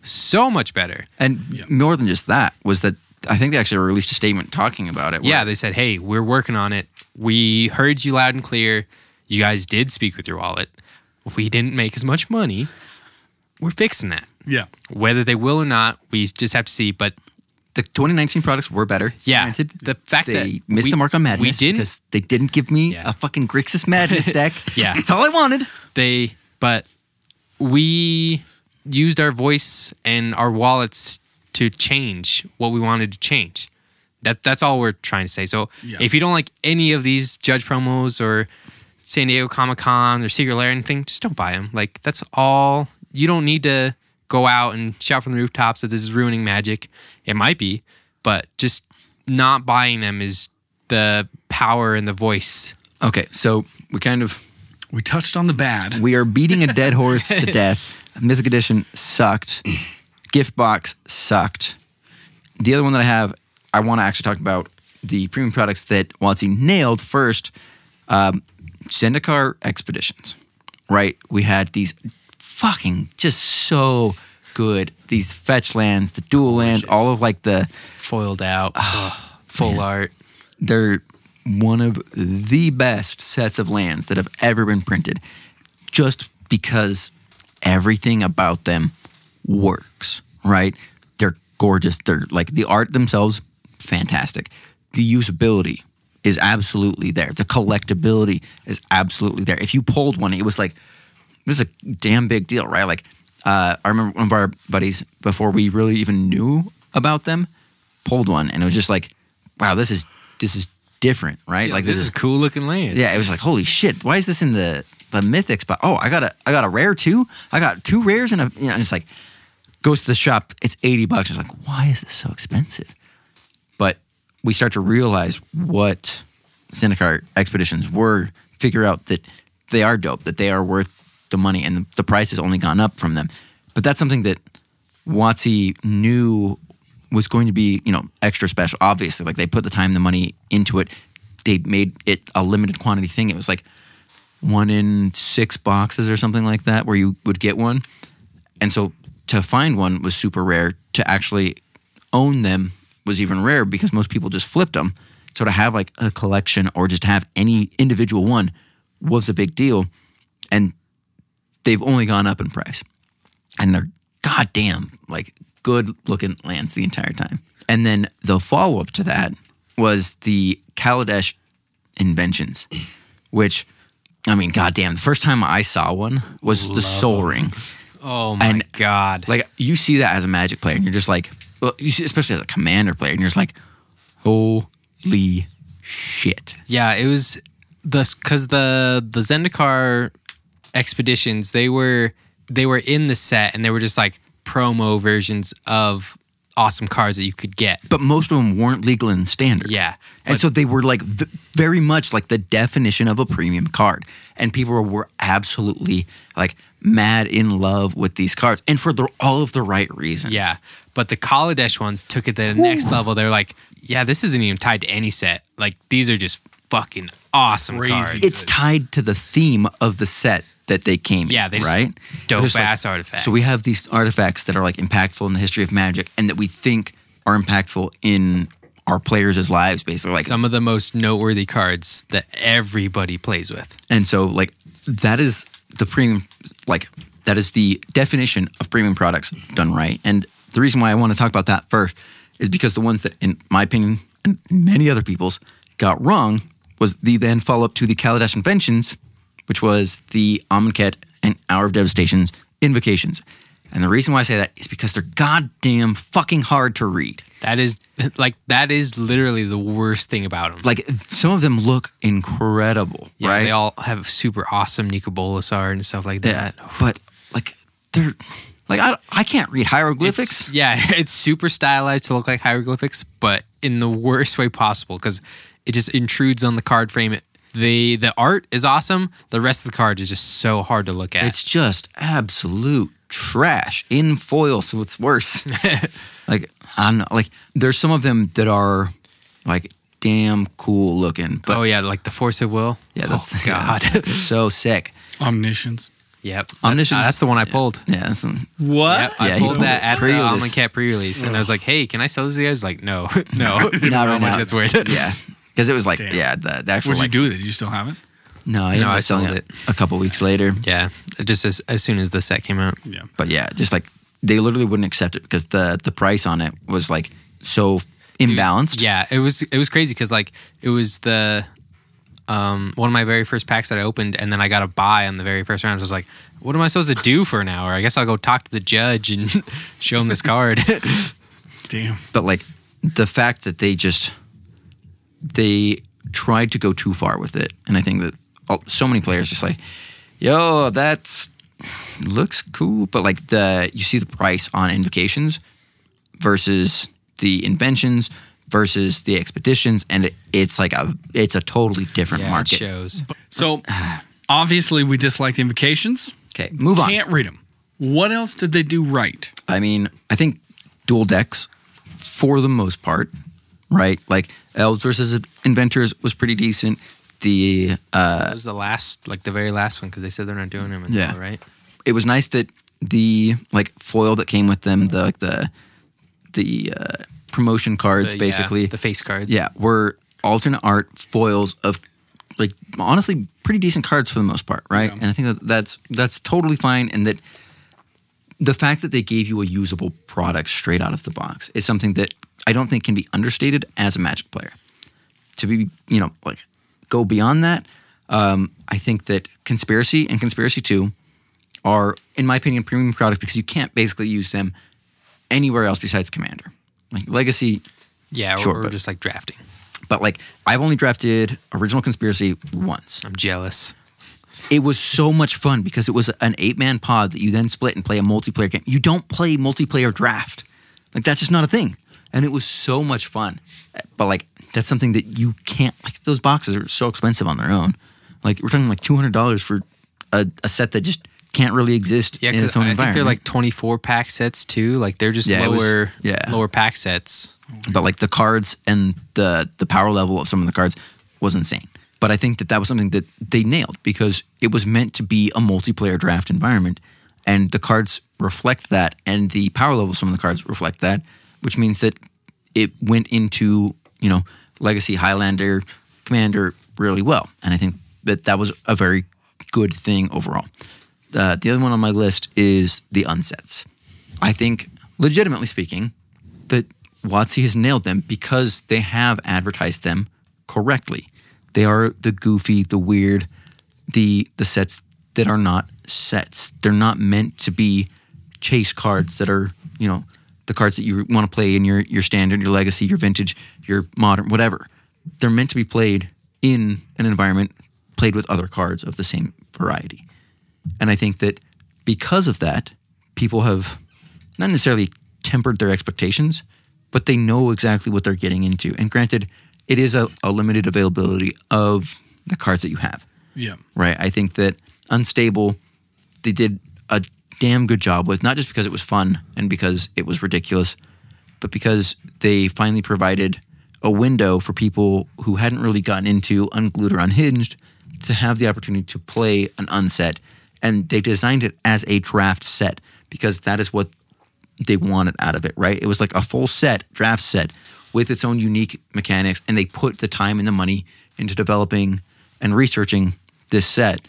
so much better. And Yeah. more than just that was that I think they actually released a statement talking about it. where- Yeah, they said, "Hey, we're working on it. We heard you loud and clear. You guys did speak with your wallet. We didn't make as much money. We're fixing that. Yeah. Whether they will or not, we just have to see. But the 2019 products were better. Yeah, Granted, the fact they that missed we- the mark on madness we didn't- because they didn't give me Yeah. a fucking Grixis Madness (laughs) deck. Yeah. that's all I wanted. they, but we used our voice and our wallets to change what we wanted to change. That that's all we're trying to say. So Yeah. if you don't like any of these judge promos or San Diego Comic Con or Secret Lair or anything, just don't buy them. Like that's all. You don't need to go out and shout from the rooftops that this is ruining magic. It might be, but just not buying them is the power and the voice. Okay, so we kind of We touched on the bad. we are beating a dead horse to (laughs) death. Mythic Edition sucked. Gift box sucked. The other one that I have, I want to actually talk about the premium products that WotC nailed first. Um, Zendikar Expeditions, right? We had these fucking just so good. These fetch lands, the dual lands, all of like the Foiled out, ah, full art. they're one of the best sets of lands that have ever been printed just because everything about them works, right? They're gorgeous. They're like the art themselves, fantastic. The usability is absolutely there. The collectability is absolutely there. If you pulled one, it was like, was a damn big deal, right? Like, uh, I remember one of our buddies before we really even knew about them pulled one, and it was just like, wow, this is this is different, right? like this is a cool looking land. yeah, it was like, holy shit, why is this in the the mythics? But oh, I got a I got a rare too. I got two rares and a you know, and it's like goes to the shop, it's eighty bucks. It's like, why is this so expensive? But we start to realize what Zendikar expeditions were, figure out that they are dope, that they are worth the money, and the, price has only gone up from them. But that's something that WotC knew was going to be, you know, extra special. Obviously, like they put the time, the money into it. They made it a limited quantity thing. It was like one in six boxes or something like that, where you would get one. And so to find one was super rare. To actually own them was even rare because most people just flipped them. So to have like a collection or just have any individual one was a big deal. And they've only gone up in price. And they're goddamn like good looking lands the entire time. And then the follow up to that was the Kaladesh inventions, which I mean, goddamn, the first time I saw one was the Sol Ring. Oh my And, god! Like you see that as a Magic player, and you're just like, well, you see, especially as a Commander player, and you're just like, holy shit. Yeah, it was the because the the Zendikar expeditions they were they were in the set and they were just like promo versions of awesome cars that you could get. But most of them weren't legal in standard. Yeah, And but- so they were like v- very much like the definition of a premium card. And people were, were absolutely like mad in love with these cards and for the, all of the right reasons. Yeah, but the Kaladesh ones took it to the next level. They're like, yeah, this isn't even tied to any set. Like these are just fucking awesome Crazy. cards. It's tied to the theme of the set that they came Yeah, they just right? dope like- ass artifacts. So we have these artifacts that are like impactful in the history of magic and that we think are impactful in our players' lives, basically. Like some of the most noteworthy cards that everybody plays with. And so, like, that is the premium, like, that is the definition of premium products done right. And the reason why I want to talk about that first is because the ones that, in my opinion, and many other people's, got wrong was the then follow up to the Kaladesh Inventions, which was the Amonkhet and Hour of Devastation's Invocations. And the reason why I say that is because they're goddamn fucking hard to read. That is like that is literally the worst thing about them. Like, some of them look incredible, Yeah, right? They all have super awesome Nicol Bolas art and stuff like Yeah, that. but like they're like I, I can't read hieroglyphics. It's- yeah, (laughs) it's super stylized to look like hieroglyphics, but in the worst way possible because it just intrudes on the card frame. It, the the art is awesome. The rest of the card is just so hard to look at. It's just absolute trash in foil, so it's worse. (laughs) like I'm not, like there's some of them that are like damn cool looking, but oh yeah, like the force of will. yeah, that's oh, (laughs) God. yeah, that's so sick. Omniscience. yep, Omniscience- That's, that's the one I pulled. Yeah, that's some, What? Yep, Yeah, I he pulled pulled that at the pre-release. Almond pre-release, and I was like, "Hey, can I sell this to you guys?" Like, no, (laughs) no, not how right much now. That's worth. it. Yeah, because it was like Damn. yeah, the, the actual. What'd you do with it? Did You still have it? No, I ended No, I sold it a couple weeks later. Yeah, just as as soon as the set came out. Yeah. But yeah, just like they literally wouldn't accept it because the the price on it was like so imbalanced. Yeah, it was it was crazy because like it was the um one of my very first packs that I opened, and then I got a buy on the very first round. I was like, "What am I supposed to do for an hour? I guess I'll go talk to the judge and (laughs) show him this card." (laughs) Damn. But like the fact that they just they tried to go too far with it, and I think that all- so many players just like, yo, that's looks cool, but like the you see the price on invocations versus the inventions versus the expeditions, and it, it's like a it's a totally different yeah, it market. shows. So obviously we dislike the invocations. Okay, move on. Can't read them. What else did they do right? I mean, I think dual decks for the most part, right? Like elves versus inventors was pretty decent. The uh, That was the last, like the very last one, because they said they're not doing them anymore, Yeah. right? it was nice that the like foil that came with them, the like the the uh, promotion cards, The- yeah, basically, the face cards. yeah, were alternate art foils of like honestly pretty decent cards for the most part, right? Yeah. And I think that that's that's totally fine, and that the fact that they gave you a usable product straight out of the box is something that I don't think can be understated as a Magic player. To be, you know, like go beyond that, um, I think that Conspiracy and Conspiracy Two are, in my opinion, premium products because you can't basically use them anywhere else besides Commander. Like Legacy, yeah, or, Sure, or but- just like drafting. but like I've only drafted original conspiracy once. I'm jealous. It was so much fun because it was an eight man pod that you then split and play a multiplayer game. You don't play multiplayer draft. Like that's just not a thing. And it was so much fun. But like that's something that you can't like those boxes are so expensive on their own. Like we're talking like two hundred dollars for a, a set that just can't really exist Yeah, in because its own I think they're like 24 pack sets too. Like they're just Yeah, it was- lower, yeah. lower pack sets. but like the cards and the the power level of some of the cards was insane. But I think that that was something that they nailed because it was meant to be a multiplayer draft environment, and the cards reflect that, and the power level of some of the cards reflect that, which means that it went into you know Legacy Highlander Commander really well, and I think that that was a very good thing overall. Uh, the other one on my list is the unsets. I think legitimately speaking, that WotC has nailed them because they have advertised them correctly. They are the goofy, the weird, the the sets that are not sets. They're not meant to be chase cards that are, you know, the cards that you want to play in your your standard, your legacy, your vintage, your modern, whatever. They're meant to be played in an environment played with other cards of the same variety. And I think that because of that, people have not necessarily tempered their expectations, but they know exactly what they're getting into. And granted, it is a, a limited availability of the cards that you have Yeah. right? I think that Unstable, they did a damn good job with, not just because it was fun and because it was ridiculous, but because they finally provided a window for people who hadn't really gotten into Unglued or Unhinged to have the opportunity to play an unset. And they designed it as a draft set because that is what they wanted out of it, right? It was like a full set, draft set with its own unique mechanics, and they put the time and the money into developing and researching this set.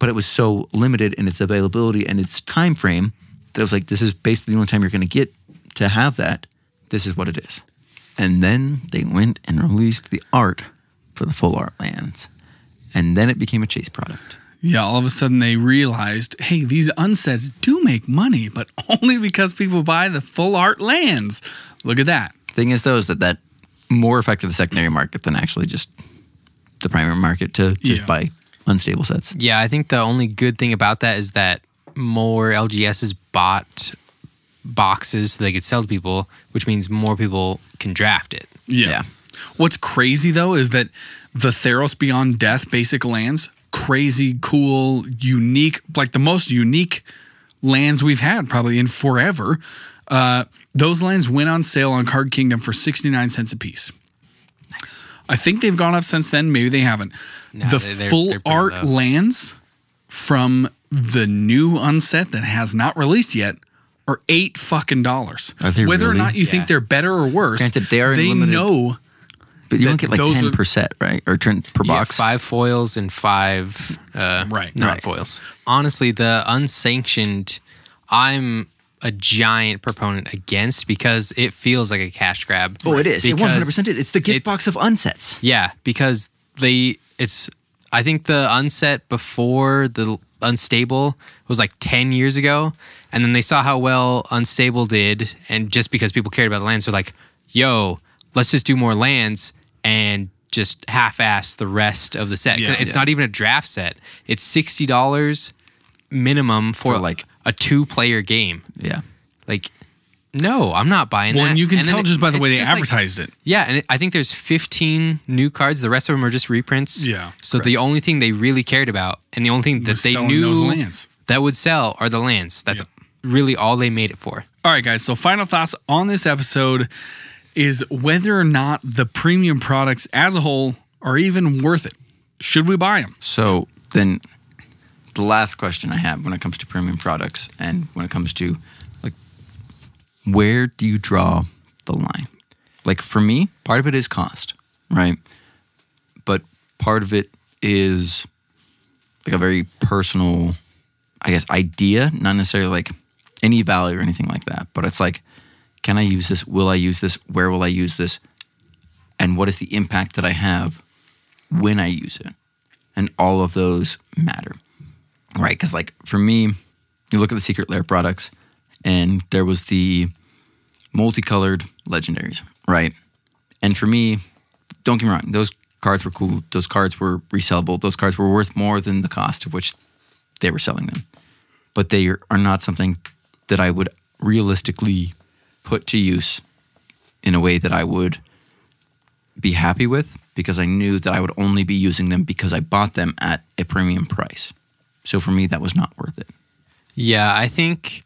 But it was so limited in its availability and its time frame that it was like, this is basically the only time you're going to get to have that. This is what it is. And then they went and released the art for the full art lands. And then it became a chase product. Yeah, all of a sudden they realized, hey, these unsets do make money, but (laughs) only because people buy the full art lands. Look at that. Thing is, though, is that that more affected the secondary market than actually just the primary market to just Yeah. buy unstable sets. Yeah, I think the only good thing about that is that more LGSs bought boxes so they could sell to people, which means more people can draft it. Yeah. What's crazy though is that the Theros Beyond Death basic lands, crazy, cool, unique, like the most unique lands we've had probably in forever. Uh, those lands went on sale on Card Kingdom for 69 cents a piece. I think they've gone up since then. Maybe they haven't. No, the they- they're- full they're art low. lands from the new unset that has not released yet are eight fucking dollars. Are they Whether or not you think they're better or worse, Granted, they are they limited. know But you don't get like ten percent, right? Or 10 per Yeah, box. five foils and five uh, Right. not Right. foils. Honestly, the unsanctioned, I'm a giant proponent against because it feels like a cash grab. Oh, it is. It 100% is. It's the gift it's- box of unsets. Yeah, because they it's I think the unset before the unstable was like 10 years ago and then they saw how well unstable did and just because people cared about the lands they're like, "Yo, let's just do more lands and just half-ass the rest of the set." 'Cause Yeah. it's Yeah. not even a draft set. It's $60 minimum for, For, like like- a two-player game. Yeah. Like no, I'm not buying Well, that. and you can then tell it- just by the way they just like- advertised it. yeah, and it, I think there's 15 new cards. The rest of them are just reprints. Yeah, So the only thing they really cared about, and the only thing that they knew those lands. that would sell, are the lands. That's really all they made it for. All right, guys. So, final thoughts on this episode is whether or not the premium products as a whole are even worth it. Should we buy them? So then the last question I have when it comes to premium products and when it comes to like where do you draw the line? Like for me, part of it is cost, right? But part of it is like a very personal, I guess, idea, not necessarily like any value or anything like that. But it's like, can I use this? Will I use this? Where will I use this? And what is the impact that I have when I use it? And all of those matter, right? Because, like, for me, you look at the Secret Lair products, and there was the multicolored legendaries, right? And for me, don't get me wrong, those cards were cool. Those cards were resellable. Those cards were worth more than the cost of which they were selling them. But they are not something that I would realistically put to use in a way that I would be happy with because I knew that I would only be using them because I bought them at a premium price. So for me, that was not worth it. Yeah, I think,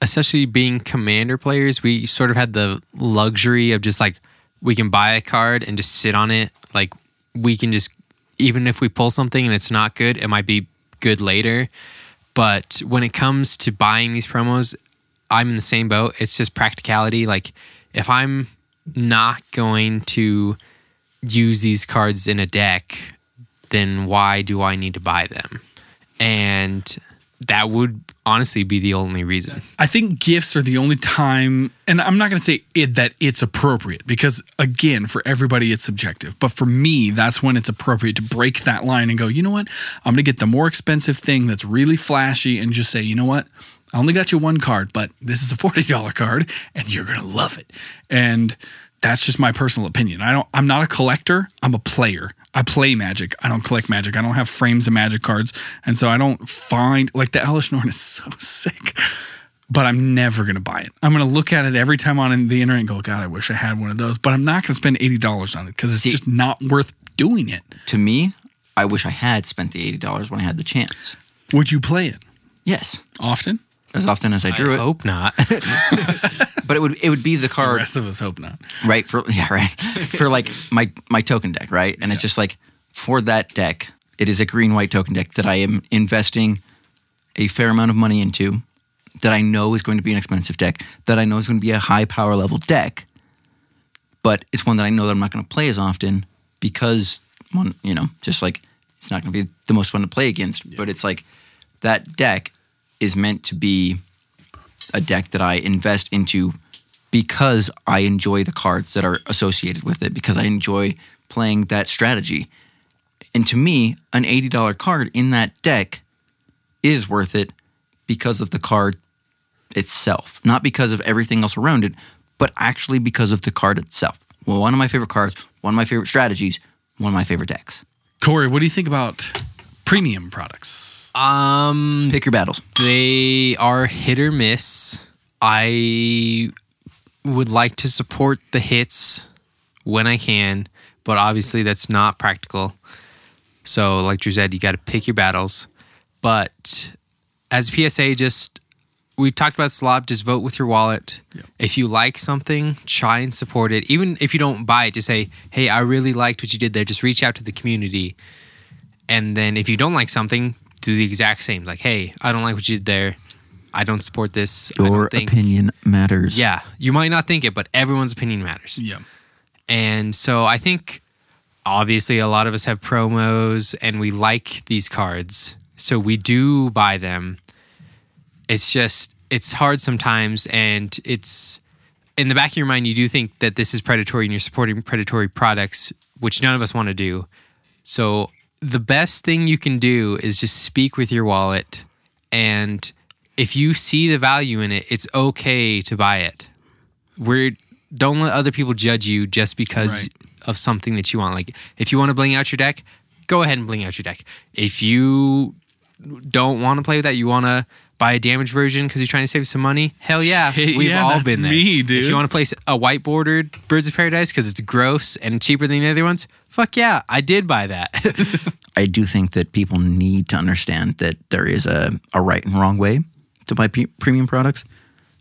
especially being commander players, we sort of had the luxury of just like we can buy a card and just sit on it. Like we can just, even if we pull something and it's not good, it might be good later. But when it comes to buying these promos, I'm in the same boat. It's just practicality. Like if I'm not going to use these cards in a deck, then why do I need to buy them? And that would honestly be the only reason. I think gifts are the only time, and I'm not going to say it, that it's appropriate because, again, for everybody, it's subjective. But for me, that's when it's appropriate to break that line and go, you know what? I'm going to get the more expensive thing that's really flashy and just say, you know what? I only got you one card, but this is a (laughs) $40 card and you're going to love it. And that's just my personal opinion. I don't I'm not a collector, I'm a player. I play magic. I don't collect magic. I don't have frames of magic cards. And so I don't find like the Elesh Norn (laughs) is so sick. But I'm never gonna buy it. I'm gonna look at it every time on the internet and go, God, I wish I had one of those. But I'm not gonna spend eighty dollars on it because it's See- just not worth doing it. To me, I wish I had spent the eighty dollars when I had the chance. Would you play it Yes, often? As often as I drew I it, hope not. (laughs) but it would it would be the The card rest of us hope not. right for yeah right. (laughs) For like my my token deck right, and it's just like for that deck, it is a green white token deck that I am investing a fair amount of money into, that I know is going to be an expensive deck, that I know is going to be a high power level deck, but it's one that I know that I'm not going to play as often because one you know just like it's not going to be the most fun to play against, but it's like that deck is meant to be a deck that I invest into because I enjoy the cards that are associated with it, because I enjoy playing that strategy. And to me, an $80 card in that deck is worth it because of the card itself, not because of everything else around it, but actually because of the card itself. Well, one of my favorite cards, one of my favorite strategies, one of my favorite decks. Corey, what do you think about premium products? Um, Pick your battles. they are hit or miss. I would like to support the hits when I can, but obviously that's not practical. So, like Drew said, you got to pick your battles. But as PSA, just we talked about slob. Just vote with your wallet. If you like something, try and support it. Even if you don't buy it, just say, "Hey, I really liked what you did there." Just reach out to the community. And then if you don't like something, do the exact same. Like, "Hey, I don't like what you did there. I don't support this." I Your think- opinion matters. Yeah, you might not think it, but everyone's opinion matters. Yeah. And so I think obviously a lot of us have promos and we like these cards. So we do buy them. It's just, it's hard sometimes. And it's in the back of your mind, you do think that this is predatory and you're supporting predatory products, which none of us want to do. So the best thing you can do is just speak with your wallet. And if you see the value in it, it's okay to buy it. We're don't let other people judge you just because Right. of something that you want. Like if you want to bling out your deck, go ahead and bling out your deck. If you don't want to play with that, you want to buy a damaged version because you're trying to save some money. Hell yeah, (laughs) Hey, we've yeah, all that's been there. me, dude. If you want to place a white bordered Birds of Paradise because it's gross and cheaper than the other ones, fuck yeah, I did buy that. (laughs) I do think that people need to understand that there is a, a right and wrong way to buy pe- premium products,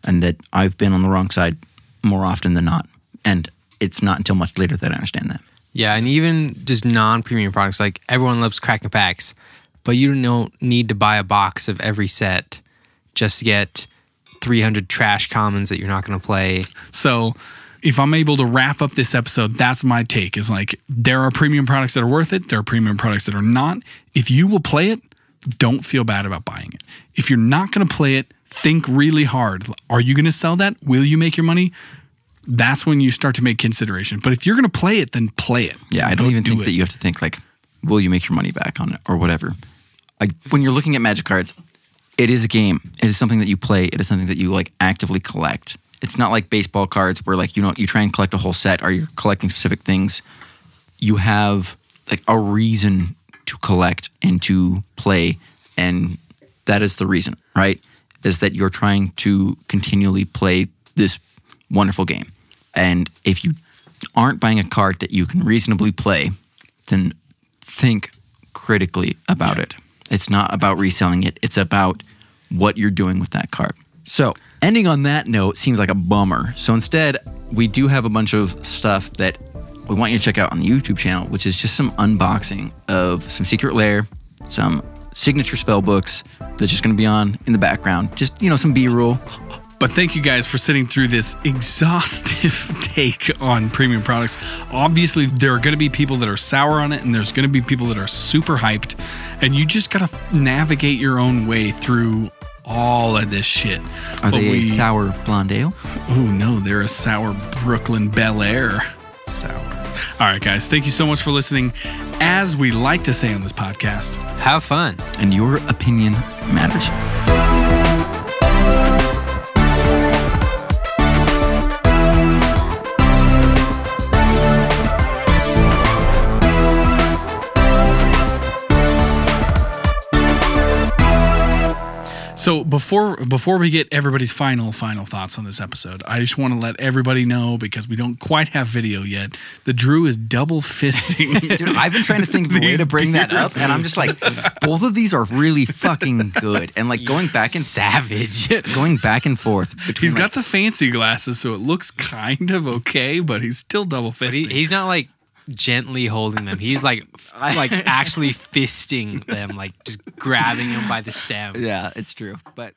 and that I've been on the wrong side more often than not. And it's not until much later that I understand that. Yeah, and even just non-premium products, like everyone loves cracking packs, but you don't need to buy a box of every set just to get 300 trash commons that you're not going to play. So if I'm able to wrap up this episode, that's my take is like there are premium products that are worth it, there are premium products that are not. If you will play it, don't feel bad about buying it. If you're not going to play it, think really hard. Are you going to sell that? Will you make your money? That's when you start to make consideration. But if you're going to play it, then play it. Yeah, I don't Go even do think it. that you have to think like, will you make your money back on it or whatever. Like when you're looking at magic cards, it is a game. It is something that you play. It is something that you like actively collect. It's not like baseball cards where like you know you try and collect a whole set or you're collecting specific things. You have like a reason to collect and to play, and that is the reason, right? Is that you're trying to continually play this wonderful game. And if you aren't buying a card that you can reasonably play, then think critically about it. It's not about reselling it, it's about what you're doing with that card. So, ending on that note seems like a bummer. So, instead, we do have a bunch of stuff that we want you to check out on the YouTube channel, which is just some unboxing of some Secret Lair, some signature spell books that's just going to be on in the background. Just, you know, some B roll. But thank you guys for sitting through this exhaustive (laughs) take on premium products. Obviously, there are going to be people that are sour on it, and there's going to be people that are super hyped. And you just got to navigate your own way through all of this shit. Are But they we- a sour blonde ale? Oh no, they're a sour Brooklyn Bel Air sour. All right, guys, thank you so much for listening. As we like to say on this podcast, Have fun. And your opinion matters. So before before we get everybody's final final thoughts on this episode, I just want to let everybody know because we don't quite have video yet. The Drew is double fisting. (laughs) Dude, I've been trying to think of a way to bring that up, and I'm just like, both of these are really fucking good. And like going back and Savage. (laughs) going back and forth between he's got the fancy glasses, so it looks kind of okay, but he's still double But he, fisting. he's not like gently holding them. He's like (laughs) like actually fisting them, like just grabbing them by the stem. yeah, it's true. But